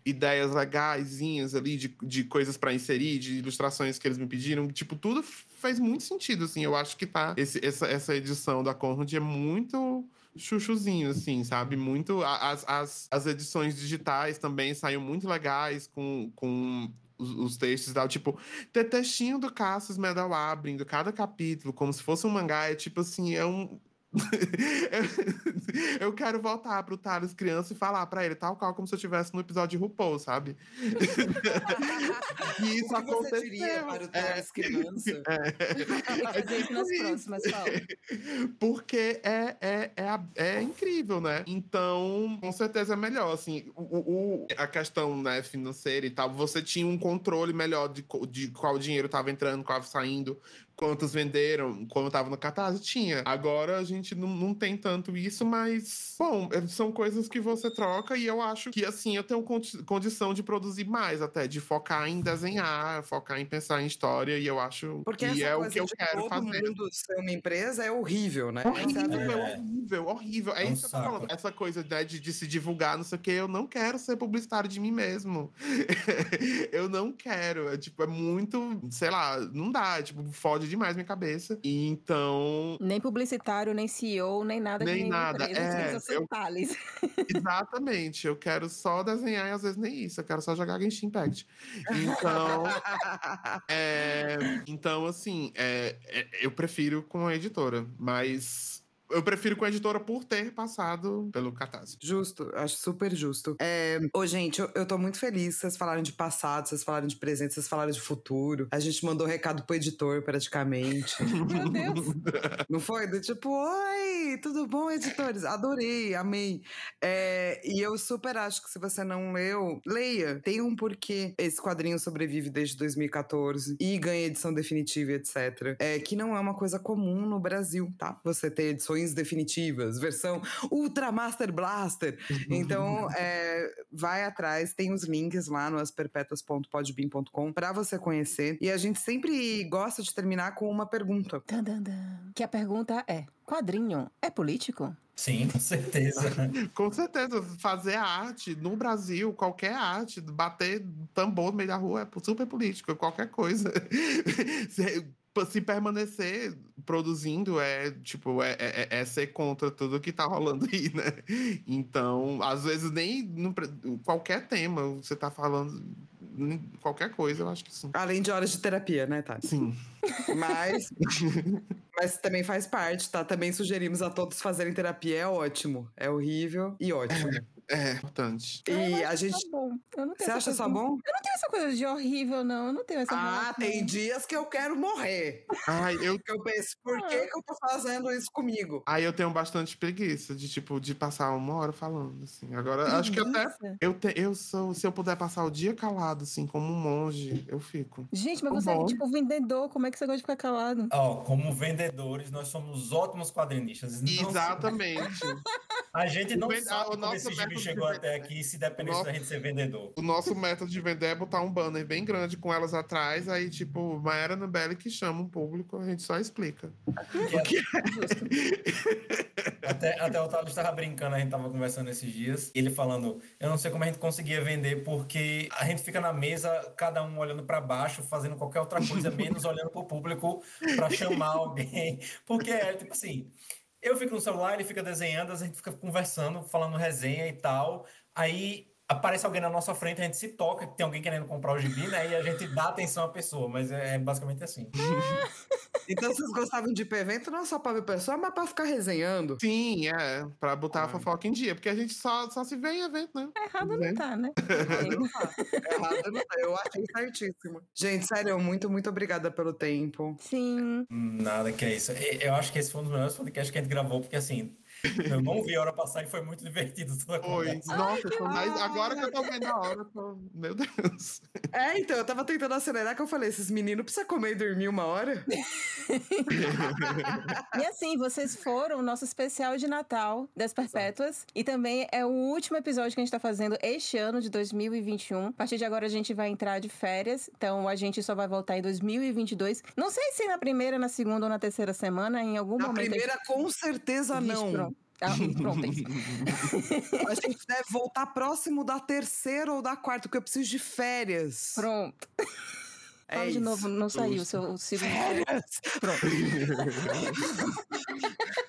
ideias legaisinhas ali, de, de coisas para inserir, de ilustrações que eles me pediram. Tipo, tudo fez muito sentido, assim. Eu acho que tá. Esse, essa, essa edição da Conrad é muito chuchuzinho, assim, sabe? Muito. As, as, as edições digitais também saíram muito legais com. com os, os textos e tal, tipo, textinho do Cassius Medal abrindo cada capítulo, como se fosse um mangá, é tipo assim, é um. eu quero voltar pro Thales criança e falar pra ele, tal qual como se eu estivesse no episódio de RuPaul, sabe? e isso O que você diria aconteceu. para o É. Thales criança? Que fazer isso nas próximas, fala. Porque é, é, é, é incrível, né? Então, com certeza é melhor. Assim, o, o- a questão né, financeira e tal, você tinha um controle melhor de, de qual dinheiro estava entrando, qual estava saindo, quantos venderam, como estava no catarse. Tinha. Agora a gente não, não tem tanto isso, mas, bom, é- são coisas que você troca e eu acho que, assim, eu tenho condi- condição de produzir mais até, de focar em desenhar, focar em pensar em história e eu acho Porque que é o que eu quero todo fazer. mundo ser uma empresa é horrível, né? É Horrível, verdade. horrível, horrível. É É um isso que eu tô falando. Essa coisa né, de, de se divulgar, não sei o quê. Eu não quero ser publicitário de mim mesmo. eu não quero. É, tipo, é muito, sei lá, não dá. Tipo, fode demais minha cabeça. E então, Nem publicitário, nem CEO, nem nada de Nem nenhuma nada, empresa. é, eu- exatamente. Eu quero só desenhar e às vezes nem isso. Eu quero só jogar Genshin Impact. Então. É, então, assim, é, é, eu prefiro com a editora, mas eu prefiro com a editora por ter passado pelo Catarse. Justo, acho super justo. É, ô, gente, eu, eu tô muito feliz. Vocês falaram de passado, vocês falaram de presente, vocês falaram de futuro. A gente mandou recado pro editor, praticamente. Meu Deus. Não foi? Do tipo, oi, tudo bom, editores? Adorei, amei. É, e eu super acho que se você não leu, leia. Tem um porquê esse quadrinho sobrevive desde 2014 e ganha edição definitiva, e etc. É, que não é uma coisa comum no Brasil, tá? Você ter edições definitivas, versão Ultra Master Blaster. Então, é, vai atrás, tem os links lá no asperpetuas.podbean.com pra você conhecer. E a gente sempre gosta de terminar com uma pergunta. Que a pergunta é: quadrinho é político? Sim, com certeza. Com certeza, fazer arte no Brasil, qualquer arte, bater tambor no meio da rua é super político, qualquer coisa. se, se permanecer produzindo é, tipo, é, é, é ser contra tudo que tá rolando aí, né? Então, às vezes nem no qualquer tema você tá falando, qualquer coisa, eu acho que sim. Além de horas de terapia, né, Tati? Sim. Mas, mas também faz parte, tá? Também sugerimos a todos fazerem terapia. É ótimo. É horrível e ótimo. É importante. E acho a gente. Só bom. Eu não tenho Você acha só de- bom? Eu não tenho essa coisa de horrível, não. Eu não tenho essa Ah, relação. tem dias que eu quero morrer. Ai, eu Que eu penso, por que, que eu tô fazendo isso comigo? Aí eu tenho bastante preguiça de, tipo, de passar uma hora falando, assim. Agora, acho que até eu, te, eu sou, se eu puder passar o dia calado, assim, como um monge, eu fico. Gente, mas Tá você é tipo vendedor. Como é que você gosta de ficar calado? Ó, como vendedores, nós somos ótimos quadrinistas. Não- Exatamente. A gente não O sabe o como nosso esse chegou vender- até aqui, se dependesse Nosso- da gente ser vendedor. O nosso método de vender é botar um banner bem grande com elas atrás, aí, tipo, Maera Nubelli que chama um público, a gente só explica. Até, até o Thales estava brincando, a gente tava conversando esses dias, ele falando, eu não sei como a gente conseguia vender, porque a gente fica na mesa, cada um olhando para baixo, fazendo qualquer outra coisa, menos olhando pro público para chamar alguém. Porque é tipo assim, eu fico no celular, ele fica desenhando, a gente fica conversando, falando resenha e tal, aí aparece alguém na nossa frente, a gente se toca, tem alguém querendo comprar o gibi, né? E a gente dá atenção à pessoa, mas é, é basicamente assim. Então vocês gostavam de ir pra evento não só pra ver pessoa, mas pra ficar resenhando. Sim, é, pra botar a fofoca em dia, porque a gente só, só se vê em evento, né? Errado não tá, né? Errado não tá, eu achei certíssimo. Gente, sério, muito, muito obrigada pelo tempo. Sim. Nada que é isso. E- Eu acho que esse foi um dos melhores podcasts que a gente gravou, porque assim, eu não vi a hora passar e foi muito divertido toda a Foi. Nossa, foi mais... agora que eu tô vendo a hora, eu tô... meu Deus. É, então, eu tava tentando acelerar que eu falei, esses meninos precisam comer e dormir uma hora? E assim, vocês foram o nosso especial de Natal das Perpétuas. E também é o último episódio que a gente tá fazendo este ano de 2021. A partir de agora a gente vai entrar de férias. Então a gente só vai voltar em 2022. Não sei se na primeira, na segunda ou na terceira semana, em algum Na momento. a gente- primeira, com certeza não. Pronto. Ah, pronto, é isso. A gente deve voltar próximo da terceira ou da quarta, porque eu preciso de férias. Pronto. É Fala de novo, não saiu o seu segundo. Pronto.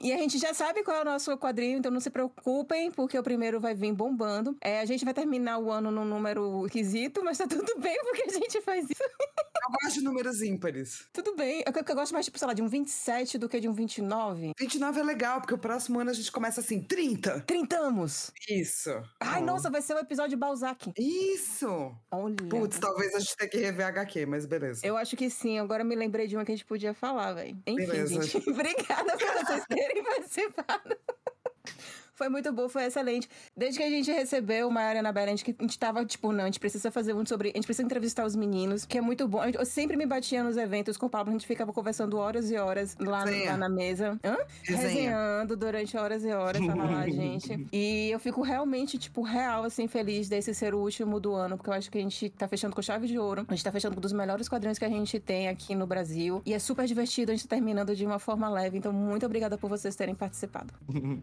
E a gente já sabe qual é o nosso quadrinho, então não se preocupem, porque o primeiro vai vir bombando. É, a gente vai terminar o ano num número esquisito, mas tá tudo bem, porque a gente faz isso. Eu gosto de números ímpares. Tudo bem. Eu, eu gosto mais, tipo, sei lá, de um 27 do que de um 29. 29 é legal, porque o próximo ano a gente começa assim, 30. Trintamos! Isso. Ai, Oh. nossa, vai ser o episódio de Balzac. Isso. Olha. Putz, talvez a gente tenha que rever HQ, mas beleza. Eu acho que sim. Agora me lembrei de uma que a gente podia falar, velho. Enfim, Beleza. gente. Obrigada por vocês terem participado. Foi muito bom, foi excelente. Desde que a gente recebeu uma área na Bela, a gente, a gente tava, tipo, não, a gente precisa fazer muito sobre. A gente precisa entrevistar os meninos, que é muito bom. Eu sempre me batia nos eventos com o Pablo, a gente ficava conversando horas e horas lá, Resenha. lá na mesa. Hã? Resenha. Resenhando durante horas e horas, tava lá, gente. E eu fico realmente, tipo, real, assim, feliz desse ser o último do ano, porque eu acho que a gente tá fechando com chave de ouro. A gente tá fechando com um dos melhores quadrinhos que a gente tem aqui no Brasil. E é super divertido, a gente tá terminando de uma forma leve. Então, muito obrigada por vocês terem participado.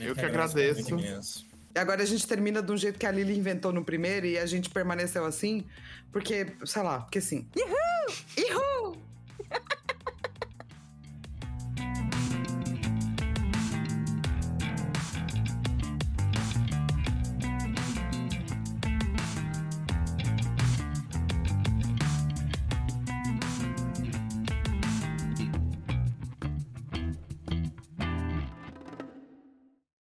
Eu que agradeço. agradeço. Agora a gente termina de um jeito que a Lily inventou no primeiro e a gente permaneceu assim, porque, sei lá, porque sim. Uhul! Uhul!